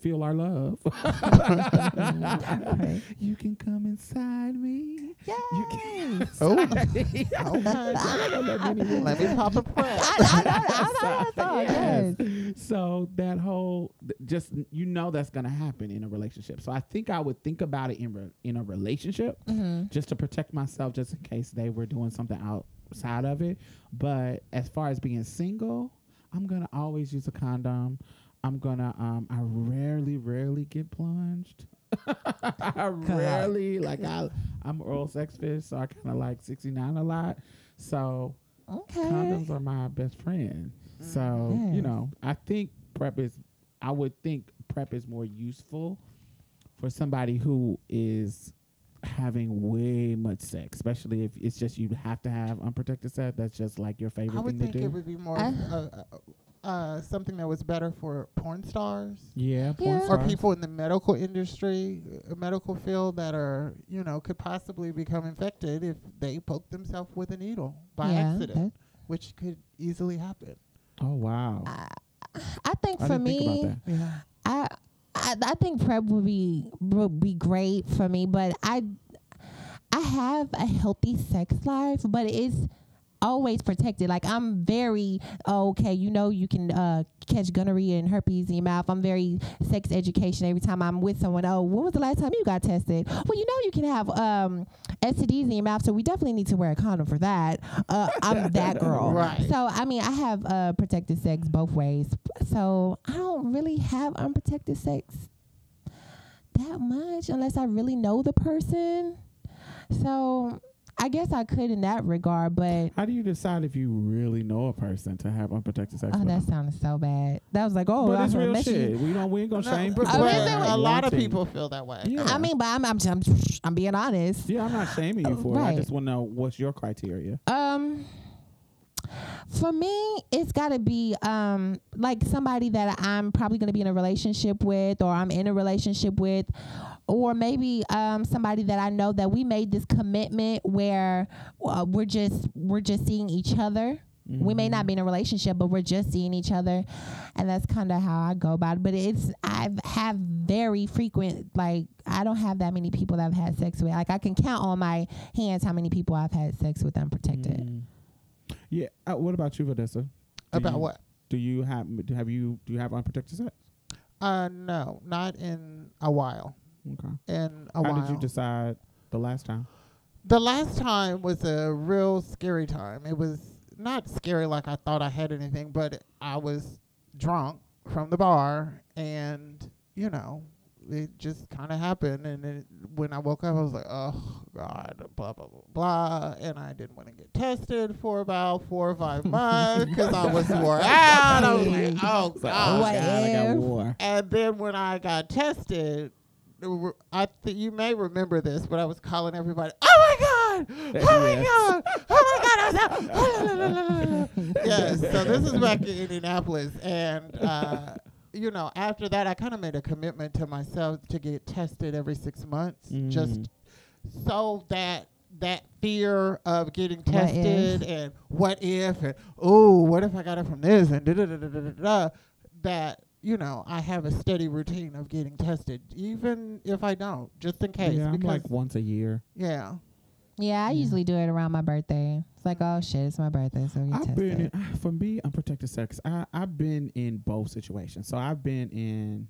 feel our love. You can come inside me. You can. Oh. okay. Let me pop a. I, I I Yes. yes. So that whole th- just you know that's gonna happen in a relationship. So I think I would think about it in re- in a relationship Mhm. just to protect myself, just in case they were doing something outside of it. But as far as being single, I'm gonna always use a condom. I'm gonna um I rarely, rarely get plunged. I rarely like I I'm oral sex fish, so I kinda like sixty nine a lot. So Okay. condoms are my best friend. So, you know, I think prep is I would think prep is more useful for somebody who is having way much sex, especially if it's just you have to have unprotected sex. That's just like your favorite I would thing think to do. it would be more uh, uh, uh, something that was better for porn stars yeah, porn Yeah. or people in the medical industry, uh, medical field that are, you know, could possibly become infected if they poke themselves with a needle by yeah, accident, which could easily happen. Oh wow. that- I think I for didn't think me, about that. Yeah. I, I I think prep would be would be great for me, but I I have a healthy sex life, but it's always protected. Like I'm very oh, okay, you know you can uh, catch gonorrhea and herpes in your mouth. I'm very sex education every time I'm with someone. Oh, when was the last time you got tested? Well, you know you can have um, STDs in your mouth, so we definitely need to wear a condom for that. Uh, I'm that girl. Right. So I mean, I have uh, protected sex both ways. So I don't really have unprotected sex that much unless I really know the person. So I guess I could in that regard, but How do you decide if you really know a person to have unprotected sex oh, with that them? sounded so bad. That was like, oh, But I it's heard real messy. shit. We don't we ain't gonna No, shame but- people. Oh, is a lot of people feel that way. Yeah. I mean, but I'm, I'm, I'm, I'm being honest. Yeah, I'm not shaming you for it. I just want to know what's your criteria. Um, for me, it's got to be um like somebody that I'm probably going to be in a relationship with, or I'm in a relationship with, or maybe um somebody that I know that we made this commitment where uh, we're just we're just seeing each other. We may not be in a relationship, but we're just seeing each other, and that's kind of how I go about it. But it's I have very frequent like I don't have that many people that I've had sex with. Like I can count on my hands how many people I've had sex with unprotected. Mm. Yeah. Uh, what about you, Vanessa? Do About you- what? Do you have do have you do you have unprotected sex? Uh, no, not in a while. Okay. In a How while. did you decide the last time? The last time was a real scary time. It was not scary like I thought I had anything, but I was drunk from the bar, and you know, it just kind of happened. And it, when I woke up, I was like, "Oh God," blah blah blah blah, and I didn't want to get tested for about four or five months because I was wore out. I was like, "Oh like, God." oh God, I got? And then when I got tested, I th- you may remember this, but I was calling everybody. Oh my god! Oh my god! Oh my god! I was out. yes. So this is back in Indianapolis, and uh, you know, after that, I kind of made a commitment to myself to get tested every six months, Mm. just so that that fear of getting tested and what if and oh what if I got it from this and da da da da da da that you know I have a steady routine of getting tested even if I don't just in case Yeah, I'm like once a year. yeah Yeah, I usually do it around my birthday. It's like, oh shit, it's my birthday, so get I've tested. been in, for me unprotected sex. I I've been in both situations. So I've been in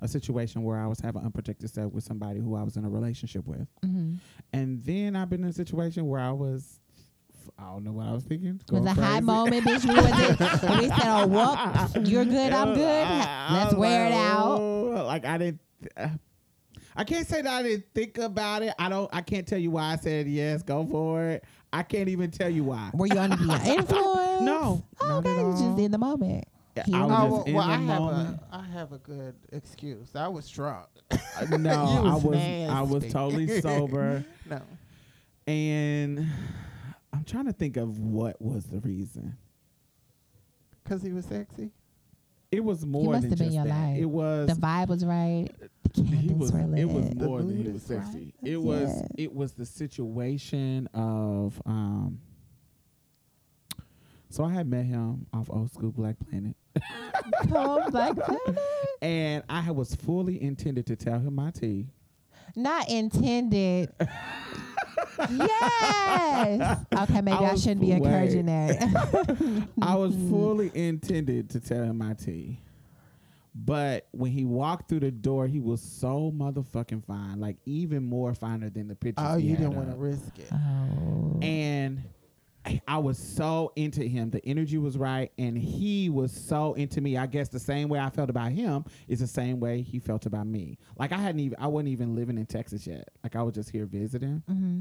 a situation where I was having unprotected sex with somebody who I was in a relationship with, Mhm. and then I've been in a situation where I was. I don't know what I was thinking. It was a high moment, bitch. We, was and we said, oh, whoop, you're good, I'm good. I- I Let's wear like, it out. "Oh," Like I didn't. Uh, I can't say that I didn't think about it. I don't. I can't tell you why I said yes. Go for it. I can't even tell you why. Were you under the influence? No, Oh, okay, you just in the moment. I was we Oh, just well, in well, the I have moment. a I have a good excuse. I was drunk. Uh, no, You I was was I was totally sober, no. and I'm trying to think of what was the reason. Because he was sexy. It was more must than have been just your that. life. It was The vibe was right. The he was were lit. it was more than he was is right. sexy. It was Yeah. it was the situation of um. So I had met him off Old School Black Planet, Come Black Planet. and I was fully intended to tell him my tea. Not intended. yes. Okay, maybe I I, shouldn't be way- encouraging that. I was fully intended to tell him my tea. But when he walked through the door, he was so motherfucking fine, like even more finer than the pictures. Oh, he you had didn't want to risk it. oh. and I- I was so into him. The energy was right, and he was so into me. I guess the same way I felt about him is the same way he felt about me. Like I hadn't even, I wasn't even living in Texas yet. Like I was just here visiting, hmm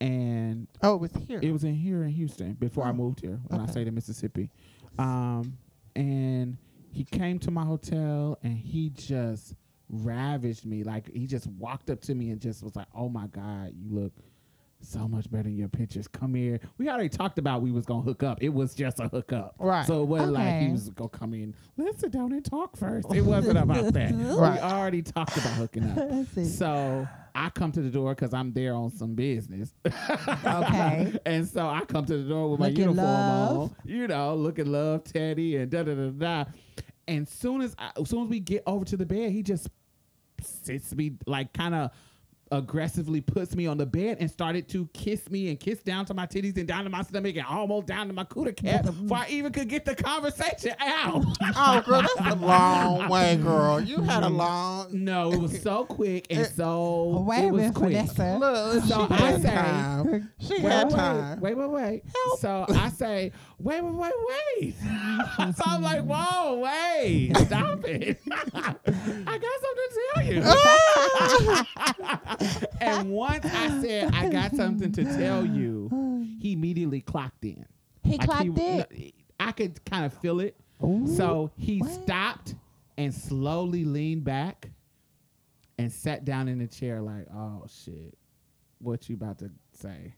and Oh, it was here. it was in here in Houston before I Oh, moved here. When I stayed in Mississippi, um, and he came to my hotel, and he just ravished me. Like he just walked up to me and just was like, "Oh my God, you look." So much better in your pictures. Come here. We already talked about we was gonna hook up. It was just a hookup, Right. So it wasn't like he was gonna come in. Let's sit down and talk first. It wasn't about that. Right. We already talked about hooking up. So I come to the door because I'm there on some business. Okay. and so I come to the door with my Looking uniform love. on, you know, looking love, Teddy, and da da da da. And soon as I, as soon as we get over to the bed, he just sits me like kind of aggressively puts me on the bed and started to kiss me and kiss down to my titties and down to my stomach and almost down to my cooter cap before I even could get the conversation out. oh, girl, that's a long way, girl. You had a long. no, it was so quick and eh, so Wait it a was minute, quick. Vanessa. Look, So she I had say- time. She Wait, had wait, time. Wait, wait, wait. So I say, wait, wait, wait, wait. so I'm like, whoa, wait, stop it. I got and once I said, I got something to tell you, he immediately clocked in. He Like, clocked it. I could kind of feel it. So he stopped and slowly leaned back and sat down in the chair like, oh shit, what you about to say?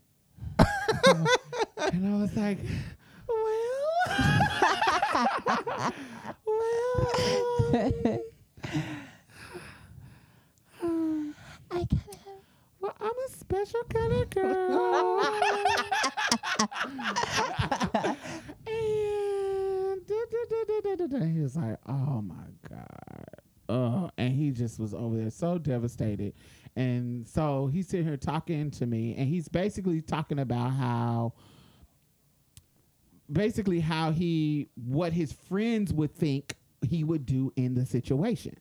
and I was like, well, well, um, I gotta have. well, I'm a special kind of girl. and da, da, da, da, da, da, da. he was like, oh my God. Uh, and he just was over there so devastated. And so he's sitting here talking to me, and he's basically talking about how basically how he what his friends would think he would do in the situation.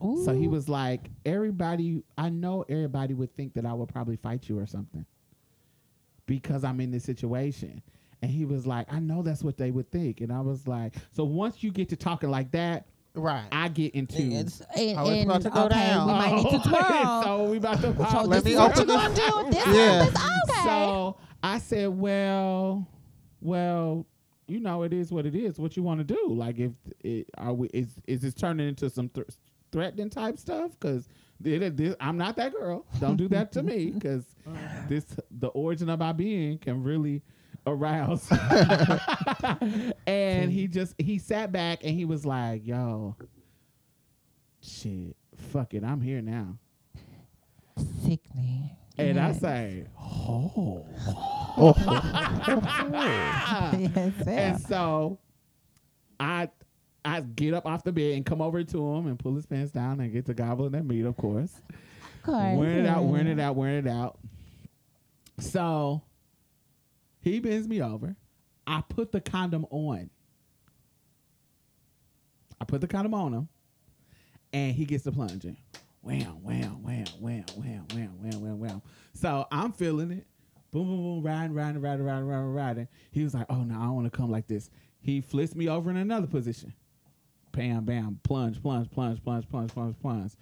So he was like, everybody, I know everybody would think that I would probably fight you or something because I'm in this situation. And he was like, I know that's what they would think. And I was like, so once you get to talking like that, Right. I get into. It's, oh, and, Oh, it's and- about to go okay, down. we might need to twirl. so we about to so Let this me is what open you gonna do. This Yeah. is okay. So I said, well, well, you know, it is what it is. What you want to do? Like, if it are we is is this turning into some th- threatening type stuff? Because I'm not that girl. Don't do that to me. Because this the origin of my being can really arouse. and he just he sat back and he was like, "Yo, shit, fuck it, I'm here now." Sickening. And I say, "Oh." yes, And so I I get up off the bed and come over to him and pull his pants down and get to gobbling that meat, of course. Of course, Wearing it out, wearing it out, wearing it out. So he bends me over. I put the condom on. I put the condom on him, and he gets the plunging. Wham, wham, wham, wham, wham, wham, wham, wham, wham. So I'm feeling it. Boom, boom, boom, riding, riding, riding, riding, riding, riding. He was like, oh, no, I don't want to come like this. He flips me over in another position. Bam, bam, plunge, plunge, plunge, plunge, plunge, plunge, plunge.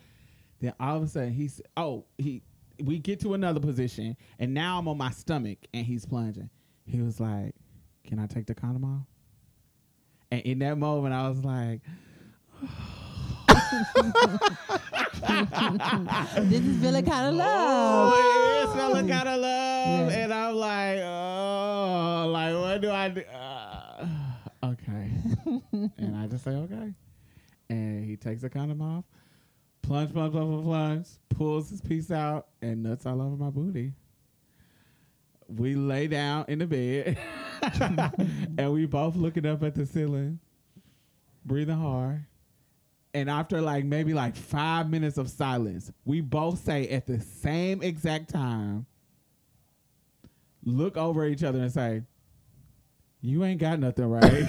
Then all of a sudden he's oh he we get to another position and now I'm on my stomach and he's plunging. He was like, "Can I take the condom off?" And in that moment I was like, this is feeling kind of love. "Oh, it's feeling kind of love," Yeah. and I'm like, "Oh, like what do I do?" Uh, okay, and I just say okay, and he takes the condom off, plunge, plunge, plunge, plunge, pulls his piece out, and nuts all over my booty. We lay down in the bed, and we both looking up at the ceiling, breathing hard. And after like maybe like five minutes of silence, we both say at the same exact time, look over each other and say, You ain't got nothing right.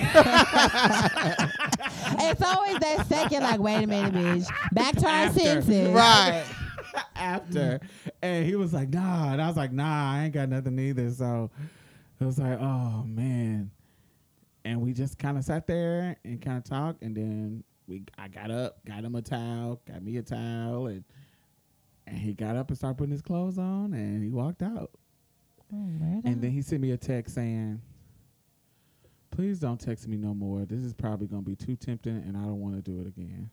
It's always that second, like, wait a minute, bitch. Back to our After. senses. Right. After. And he was like, Nah. And I was like, Nah, I ain't got nothing either. So it was like, Oh man. And we just kind of sat there and kind of talked. And then we I got up, got him a towel, got me a towel, and and he got up and started putting his clothes on and he walked out. Oh, where the- And then he sent me a text saying, Please don't text me no more. This is probably gonna be too tempting and I don't want to do it again.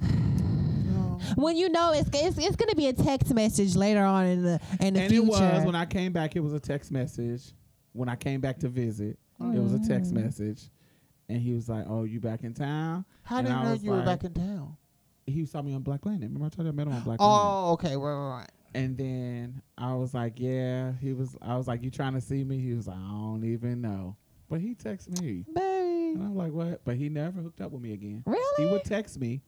No. when you know it's, it's it's gonna be a text message later on in the in the and future. it was when I came back, it was a text message. When I came back to visit, it was a text Mm. message. And he was like, Oh, you back in town? How And did I you know was you were back in town? He saw me on Black Planet. Remember I told you I met him on Black Planet? Oh, okay. Right, right, right. And then I was like, Yeah. He was I was like, You trying to see me? He was like, I don't even know. But he texted me. Baby. And I'm like, What? But he never hooked up with me again. Really? He would text me.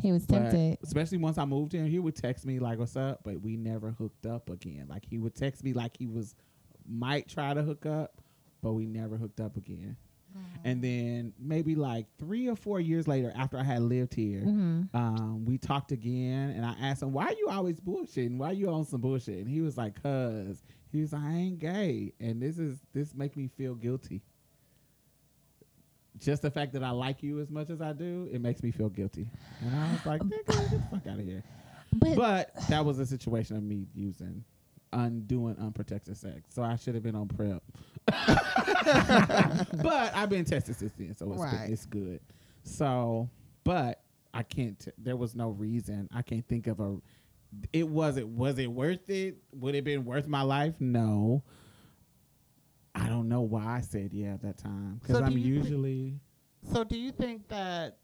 He was tempted. especially once I moved here, he would text me like, "What's up?" But we never hooked up again. Like he would text me like he was might try to hook up, but we never hooked up again. And then maybe like three or four years later, after I had lived here, hmm um, we talked again, and I asked him, "Why are you always bullshitting? Why are you on some bullshit?" And he was like, "Cause." He was like, "I ain't gay, and this is this make me feel guilty." Just the fact that I like you as much as I do, it makes me feel guilty. And I was like, um, "Nigga, get the fuck out of here." But, But that was a situation of me using undoing unprotected sex. So I should have been on prep. but I've been tested since then, so it's Right. good. it's good. So, but I can't. T- there was no reason. I can't think of a. It wasn't. Was it worth it? Would it been worth my life? No. I don't know why I said yeah at that time because So I'm you thi- usually. So, do you think that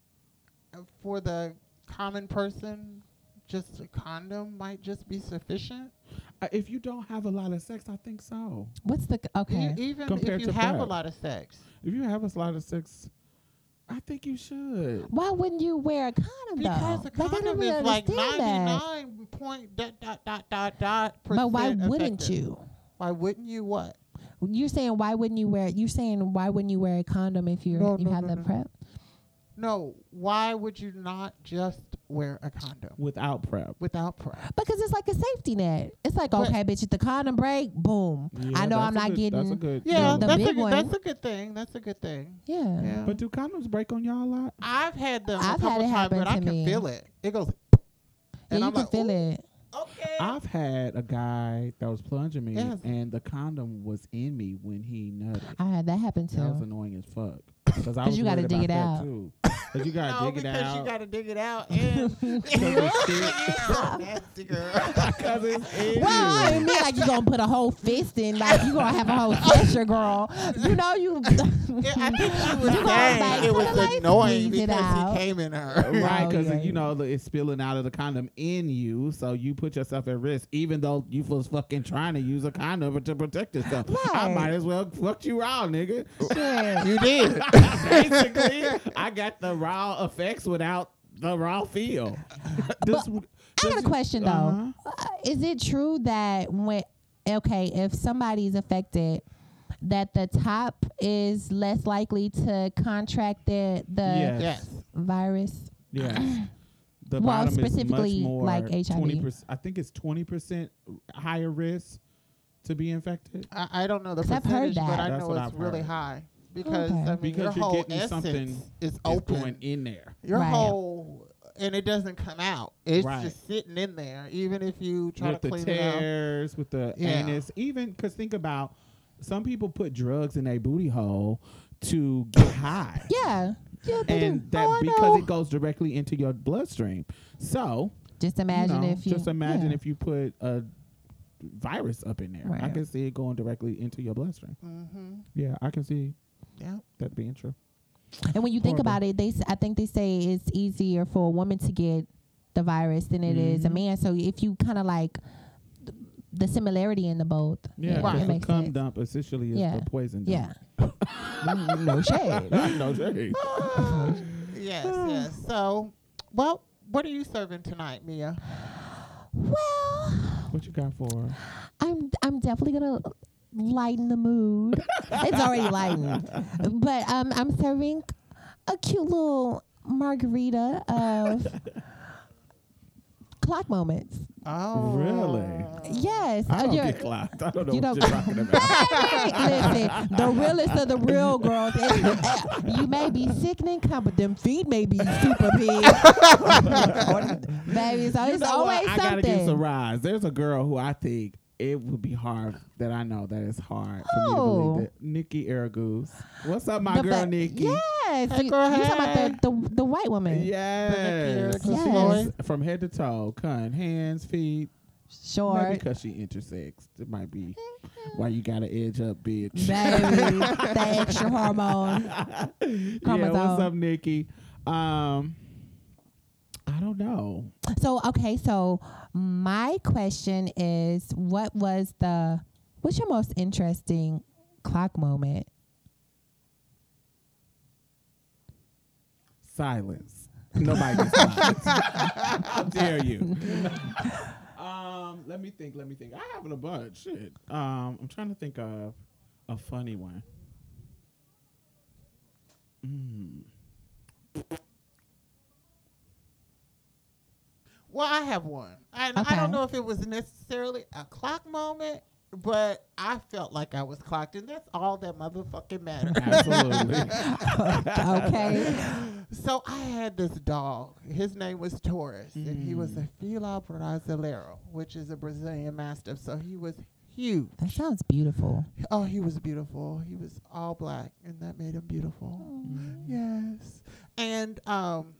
uh, for the common person, just a condom might just be sufficient? Uh, if you don't have a lot of sex, I think so. what's the E- okay? even Compared if you to have a lot of sex. If you have a lot of sex, I think you should. Why wouldn't you wear a condom Because though? the Like, condom really is like understand that. 99 point dot dot dot dot dot But why wouldn't effective. you? Why wouldn't you what? You're saying why wouldn't you wear? You're saying why wouldn't you wear a condom if you No, you no, have no, the no. prep? No, why would you not just wear a condom without prep. without prep? Because it's like a safety net. It's like But- okay, bitch, if the condom break, boom. Yeah, I know I'm not good- That's a getting. good. Yeah, the that's big a good, one. that's a good thing. That's a good thing. Yeah. Yeah. But do condoms break on y'all a lot? I've had them I've a had couple it times, happen but I can me. feel it. It goes, Yeah, and you I'm can like, feel "Ooh, it. okay. I've had a guy that was plunging me, Yes. and the condom was in me when he nutted. I had that happen too. That was annoying as fuck. Because I 'Cause was you gotta dig it out. too. Because you gotta no, dig it because out. you got to dig it out, and it's nasty, girl. Because it's Well, I didn't mean like you gonna put a whole fist in, like you gonna have a whole session, girl. You know you. Yeah, I think she was You saying like, it was a annoying squeeze it because out. he came in her. Oh, right, Oh, because yeah. you know it's spilling out of the condom in you, so you put yourself at risk, even though you was fucking trying to use a condom to protect yourself. I might as well fuck you raw, nigga. Shit. You did. Basically, I got the raw effects without the raw feel. This- I got a does- question uh-huh. though. Uh, is it true that when okay, if somebody's affected, that the top is less likely to contract the the Yes. Yes. virus. Yes. The Well, bottom specifically, is much more like HIV. 20%, I think it's 20% higher risk to be infected. I, I don't know the 'Cause I've heard percentage, but. I That's know it's I've really heard. high because Okay. I mean Because your you're whole getting essence something is It's open. going in there. Your Right. whole and it doesn't come out. It's Right. just sitting in there, even if you try with to the clean it out. tears, with the Yeah. anus, even because think about some people put drugs in their booty hole to get high. Yeah. Yeah, And do. that Oh, because it goes directly into your bloodstream. So Just imagine you know, if you just imagine yeah. if you put a virus up in there. I can see it going directly into your bloodstream. Mm-hmm. Yeah, I can see Yeah. that being true. And when you think Horrible. about it, they s- I think they say it's easier for a woman to get the virus than it is a Mhm. man. So if you kind of like th- the similarity in the both, Yeah, Right. it because makes cum sense. dump essentially is Yeah. the poison dump. Yeah. No shade. no shade. yes, yes. So, well, what are you serving tonight, Mia? Well, What you got for? I'm I'm definitely gonna lighten the mood. it's already lightened, but um, I'm serving a cute little margarita of clock moments. Oh, Really? Yes, I uh, don't you're- get clocked. I don't know you what don't- you're talking about. Listen, the realest of the real girls. is- uh, you may be sickening, cum, but them feet may be super big. Baby, so You it's know always what? I gotta give some something. rise. There's a girl who I think it would be hard that I know that it's hard for me to Oh. believe that. Nikki Araguz. What's up, my The girl ba- Nikki? Yes, Hey, you, girl, you talking about the, the the white woman? Yes. Araguz Yes. From head to toe, cunt, hands, feet. Maybe Short, because she intersex. It might be why you gotta edge up, bitch. baby, that extra hormone. yeah, what's up, Nikki? Um, I don't know. So okay, so my question is, what was the what's your most interesting clock moment? Silence. Nobody gets silence. How dare you? um, let me think. Let me think. I have a bunch. Shit. Um, I'm trying to think of a funny one. Mm. Well, I have one. And I Okay. don't know if it was necessarily a clock moment, but I felt like I was clocked, and that's all that motherfucking matters. Absolutely. okay. so I had this dog. His name was Taurus, and he was Mm. a Fila Brasileiro, which is a Brazilian Mastiff. So he was huge. That sounds beautiful. Oh, he was beautiful. He was all black, and that made him beautiful. Yes. And um,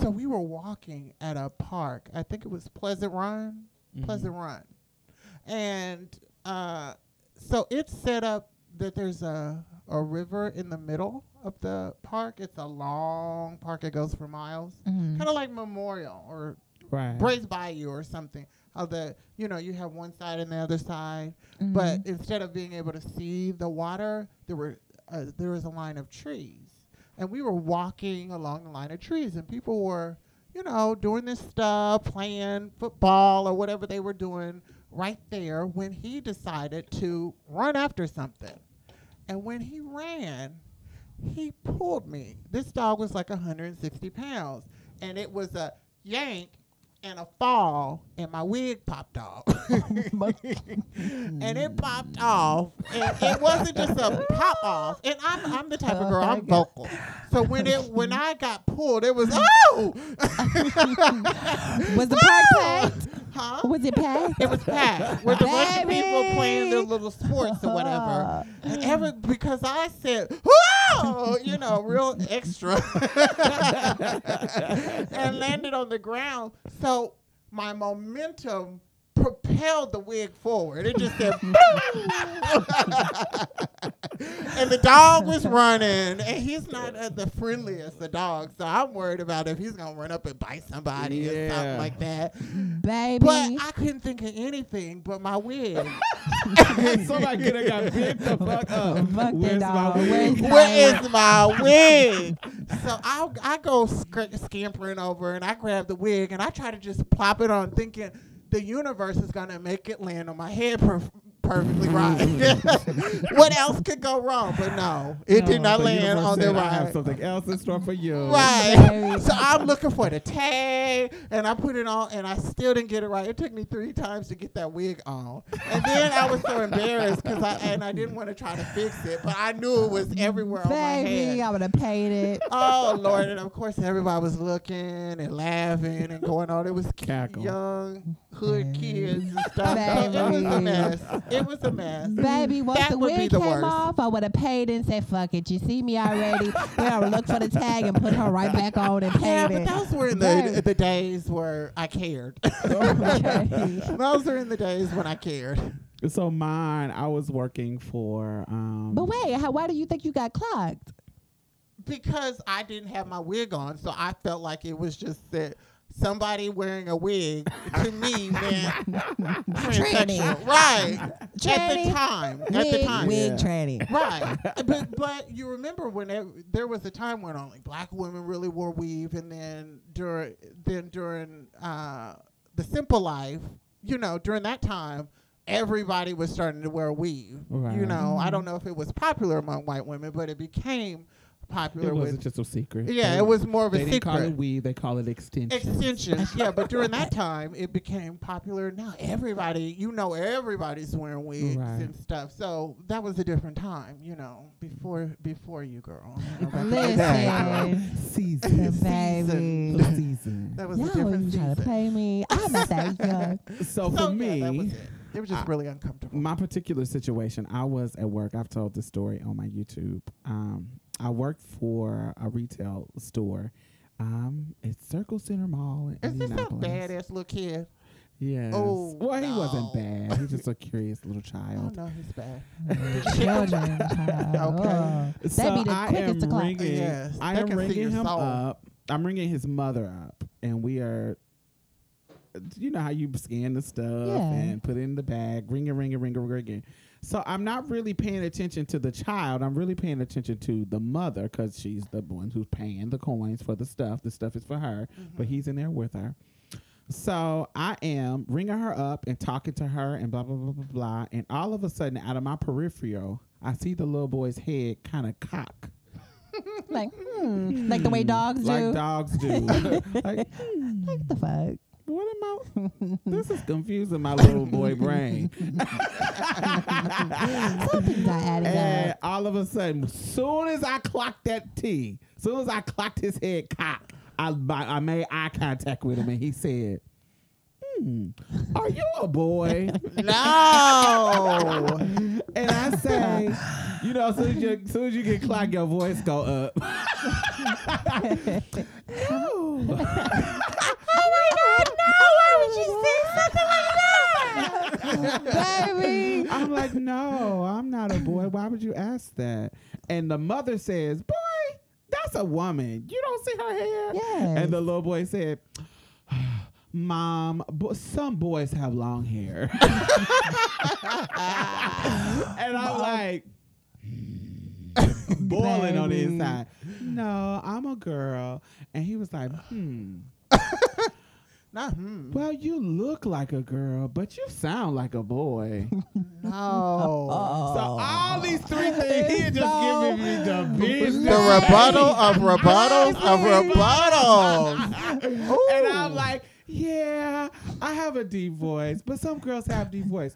so we were walking at a park. I think it was Pleasant Run. Mm-hmm. Pleasant Run. And uh, so it's set up that there's a, a river in the middle of the park. It's a long park. It goes for miles. Mhm. Kind of like Memorial or Right. Brays Bayou or something. How the, you know, you have one side and the other side. Mhm. But instead of being able to see the water, there were uh, there was a line of trees, and we were walking along the line of trees, and people were, you know, doing this stuff, playing football or whatever they were doing right there. When he decided to run after something, and when he ran, he pulled me. This dog was like 160 pounds, and it was a yank and a fall, and my wig popped off. Oh and it popped mm. off, and it wasn't just a pop off. And I'm I'm the type of girl I'm vocal, so when it when I got pulled, it was oh, was the park packed? huh? Was it packed? It was packed with a bunch of people playing their little sports or whatever. And every because I said, "Whoa!" Oh, you know, real extra, and landed on the ground. So my momentum propelled the wig forward. It just said, and the dog was running, and he's not uh, the friendliest of dogs. So I'm worried about if he's gonna run up and bite somebody or something like that. Baby. But I couldn't think of anything but my wig. Somebody could have got bit the fuck up. Fuck that Where's my wig? Where's Where is my wig? So I I go sc- scampering over and I grab the wig and I try to just plop it on, thinking the universe is gonna make it land on my head per- perfectly right. what else could go wrong? But no, it did not land on the said, I have something else in store for you. Right. so I'm looking for the tag, and I put it on, and I still didn't get it right. It took me three times to get that wig on, and then I was so embarrassed because I and I didn't want to try to fix it, but I knew it was everywhere on my Baby, head. I would have paid it. Oh Lord! And of course, everybody was looking and laughing and going on. It was c- Cackle. young hood kids and stuff. So it was a mess. It was a mess. Baby, once That the would be wig the came worst. off, I would have paid and said, fuck it. You see me already. We're going to look for the tag and put her right back on and Yeah, paid but those were in the the days where I cared. Okay. those are in the days when I cared. So mine, I was working for. Um, But wait, how, why do you think you got clocked? because I didn't have my wig on, so I felt like it was just that somebody wearing a wig to me meant transsexual. Right. At the time. At the time. wig Yeah. tranny. Right. but but you remember when it, there was a time when only black women really wore weave and then during then during uh, the simple life, you know, during that time everybody was starting to wear weave. You Right. know, I don't know if it was popular among white women, but it became popular it wasn't with just a secret. Yeah, They- it was more of a They didn't call it secret. weave. They call it extension. Extensions, yeah, but during that time it became popular. Now everybody, you know, everybody's wearing wigs Right. and stuff. So that was a different time, you know, before before you, girl. You know, back in the day. Listen, season. baby. The season. That was a Y'all different was trying to season. pay me. I'm not that young. So, So, for yeah, me, it. It was just I- really uncomfortable. my particular situation, I was at work. I've told this story on my YouTube. Um, I worked for a retail store. Um, it's Circle Center Mall in Is this a badass little kid? Yes. Oh, well, he wasn't bad. He's just a curious little Oh child. no, he's bad. Children. child. Okay. Oh. That'd So be the I quickest am to clock. ringing. Yes, I am ringing him soul. up. I'm ringing his mother up, and we are. You know how you scan the stuff Yeah. and put it in the bag, ringing, ringing, ringing, ringing. So I'm not really paying attention to the child. I'm really paying attention to the mother because she's the one who's paying the coins for the stuff. The stuff is for her, but he's in there with her. So I am ringing her up and talking to her and blah blah blah blah blah. And all of a sudden, out of my peripheral, I see the little boy's head kind of cock, Like, hmm. Like the way dogs do. like dogs do. like, Like the fuck? What am I? This is confusing my little boy brain. Something's not adding And up. all of a sudden, as soon as I clocked that T, as soon as I clocked his head cock, I, I made eye contact with him and he said, hmm, are you a boy? No. And I say, you know, as soon as you, as soon as you get clocked, your voice go up. no. Oh my God, no! Why would you say something like that? Baby. I'm like, no, I'm not a boy. Why would you ask that? And the mother says, boy, that's a woman. You don't see her hair? Yes. And the little boy said, Mom, bo- some boys have long hair. and I'm like, boiling on the inside. No, I'm a girl. And he was like, hmm. Not hmm. Well, you look like a girl, but you sound like a boy. No. So all these three things, he just So giving me the business. the rebuttal of rebuttals of rebuttals. and I'm like, yeah, I have a deep voice, but some girls have deep voice.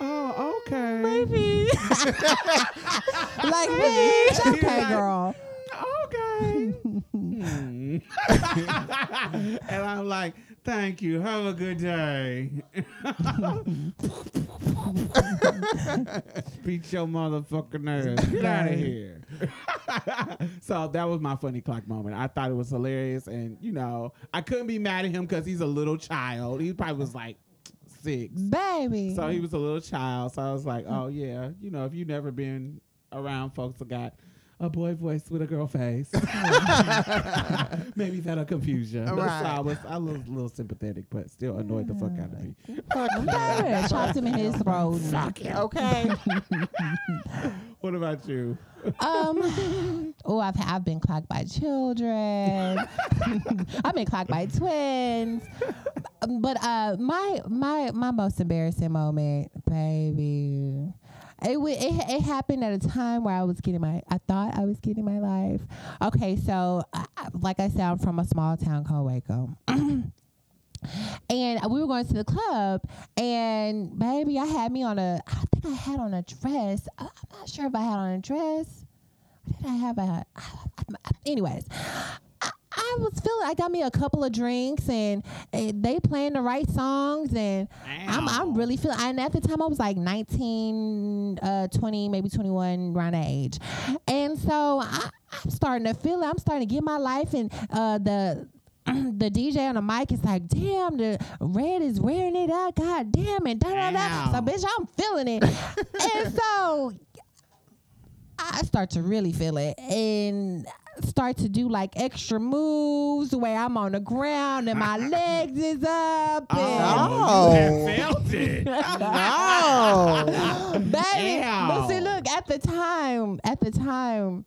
Oh, okay. Baby. like, bitch. Okay, girl. Okay. Hmm. and I'm like, thank you. Have a good day. Beat your motherfucking nerves. Get out of here. so that was my funny clock moment. I thought it was hilarious. And, you know, I couldn't be mad at him because he's a little child. He probably was like six. Baby. So he was a little child. So I was like, oh yeah, you know, if you've never been around folks that got a boy voice with a girl face, maybe that'll confuse you. So I was I was a little sympathetic, but still annoyed the fuck out of me. Okay. Chopped him in his throat. Okay. What about you? Um. Oh, I've I've been clocked by children. I've been clocked by twins. um, but uh, my my my most embarrassing moment, baby. It, it it happened at a time where I was getting my I thought I was getting my life. Okay, so like I said, I'm from a small town called Waco. And we were going to the club, and baby, I had me on a. I think I had on a dress. I'm not sure if I had on a dress. Did I have a? Anyways, was feeling. I got me a couple of drinks, and, and they playing the right songs, and I'm I'm really feeling. And at the time, I was like 19, uh, 20, maybe 21, around that age, and so I, I'm starting to feel it. I'm starting to get my life, and uh, the the DJ on the mic is like, damn, the red is wearing it out. God damn it. Da, da, da. So, bitch, I'm feeling it. and so I start to really feel it and start to do like extra moves where I'm on the ground and my legs is up. Oh, and Oh, you No. felt it. No. Baby, but see, look at the time. At the time,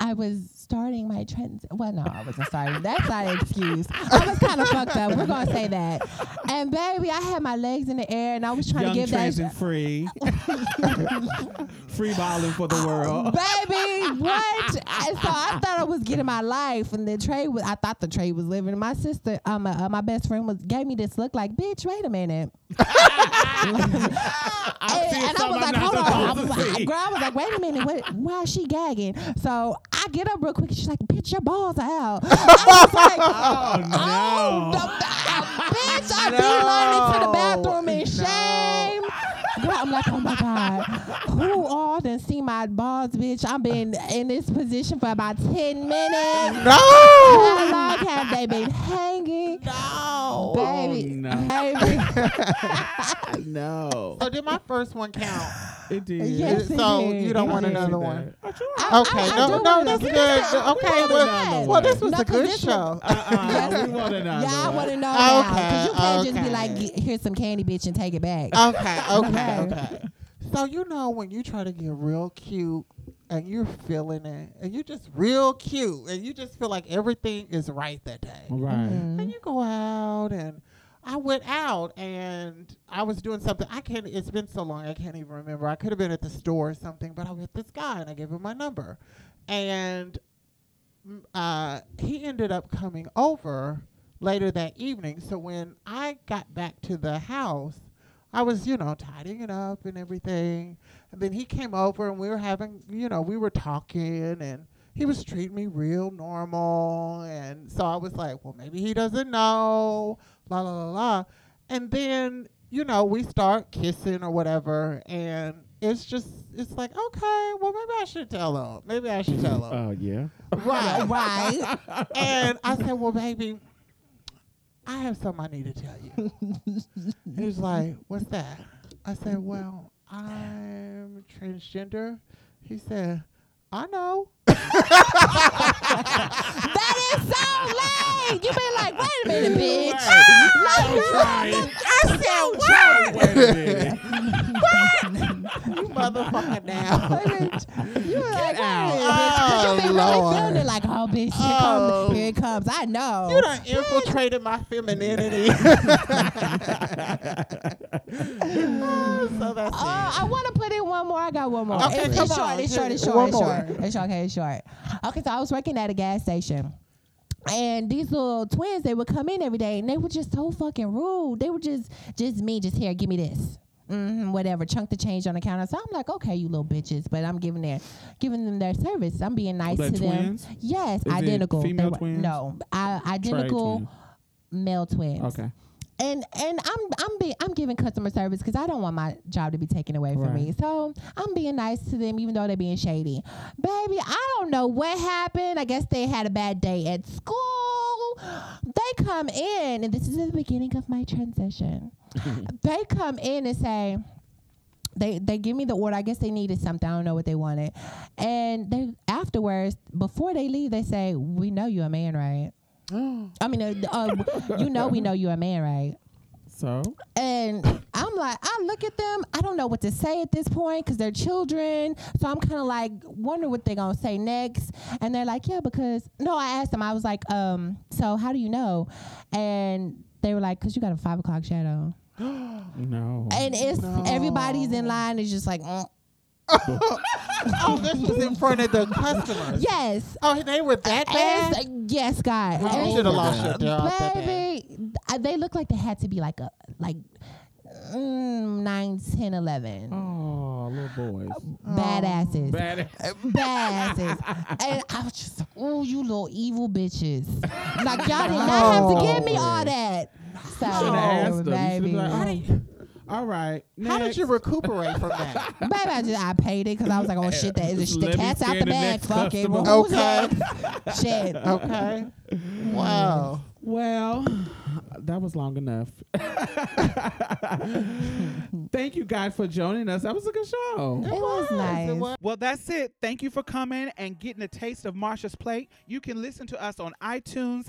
I was starting my trends. Well, no, I wasn't starting. That's not an excuse. I was kind of fucked up. We're gonna say that. And baby, I had my legs in the air, and I was trying Young, to give trans, that. and free. free balling for the world. Baby, what? and so I thought I was getting my life, and the trade was. I thought the trade was living. My sister, um, uh, my best friend was gave me this look like, bitch. Wait a minute. And, and I was like, hold on. I was like, girl, I was like, wait a minute. What, why is she gagging? So I get up real quick. She's like, bitch, your balls are out. I was like, Oh, no. oh, the, ah, bitch, I beeline into the bathroom in shame. Girl, I'm like, oh my God. Who all done see my balls, bitch? I've been in this position for about 10 minutes. No. How long have they been hanging? No. Baby, no. baby. no. So did my first one count? It did. Yes, it so did. you don't It want did. another one? Oh. I- Okay, I- I no, do no, wanna that's good. Yes, Okay, we well, well, this was No, a 'cause good this show. Uh-uh. we want another Yeah, I one. want to know now. Okay, Because you can't just be like, here's some candy, bitch, and take it back. Okay, okay, Okay. okay. So you know when you try to get real cute and you're feeling it and you're just real cute and you just feel like everything is right that day. Right. Mm-hmm. And you go out and I went out and I was doing something. I can't. It's been so long. I can't even remember. I could have been at the store or something, but I met this guy and I gave him my number, and mm, uh, he ended up coming over later that evening. So when I got back to the house, I was, you know, tidying it up and everything. And then he came over and we were having, you know, we were talking and he was treating me real normal. And so I was like, well, maybe he doesn't know, la, la, la, la. And then, you know, we start kissing or whatever. And it's just, it's like, okay, well, maybe I should tell him. Maybe I should tell him. Oh, yeah. right. right. And I said, well, baby, I have something I need to tell you. he was like, what's that? I said, well, I'm transgender. He said, I know. That is so late. You been like, wait a minute, bitch. I'm trying. I said, Wait a minute. You motherfucker now. You were like, wait a out. minute, bitch. 'Cause Oh, you been really Lord. feeling it like, oh, bitch, here, Oh. comes, here it comes. I know. You done infiltrated my femininity. Oh, so that's Oh, I want to put in one more. I got one more. Okay, it's, come it's short. on. It's short. It's short. It's short. It's short. Okay, it's short. Okay, so I was working at a gas station. And these little twins, they would come in every day, and they were just so fucking rude. They were just, just me, just here, give me this, hmm whatever, chunk the change on the counter. So I'm like, okay, you little bitches, but I'm giving their, giving them their service. I'm being nice to twins? them. Yes, Is identical. They female were- twins? No, I, identical male twins Okay. And and I'm I'm be, I'm giving customer service because I don't want my job to be taken away from me. So I'm being nice to them, even though they're being shady. Baby, I don't know what happened. I guess they had a bad day at school. They come in, and this is the beginning of my transition. they come in and say. They, they give me the order. I guess they needed something. I don't know what they wanted. And they afterwards, before they leave, they say, "We know you're a man, right?" I mean, uh, uh, you know, we know you're a man, right? So, And I'm like, I look at them. I don't know what to say at this point because they're children. So I'm kind of like wondering what they're gonna say next. And they're like, yeah, because no, I asked them. I was like, um, so how do you know? And they were like, "Cause you got a five o'clock shadow," No. and it's No. everybody's in line is just like, mm. Oh, this was in front of the customers. "Yes, Oh, they were that bad. It's- yes, God, You should have lost your job baby." uh, They look like they had to be like a like mm, Oh, little boys. badasses. Bad. badasses. and I was just like, oh, you little evil bitches. Like, y'all did not have to give me all that. So, Should have asked them. You baby. Should have all right. How did you recuperate from that? Baby, I just I paid it because I was like, oh shit, that is Let the me cat's out the the bag. next Fuck it. Well, Okay. Shit. Okay. Wow. Well, that was long enough. Thank you guys for joining us. That was a good show. It was nice. It was. Well, that's it. Thank you for coming and getting a taste of Marsha's plate. You can listen to us on iTunes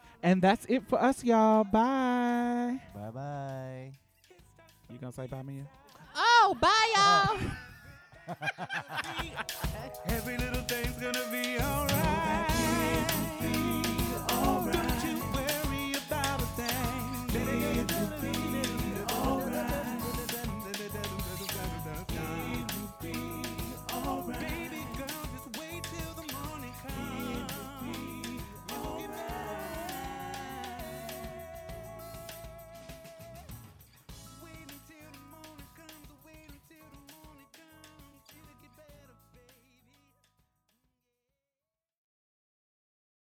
And that's it for us, y'all. Bye. Bye bye. You gonna say bye, Mia? Oh, bye, oh. y'all. Every little thing's gonna be alright.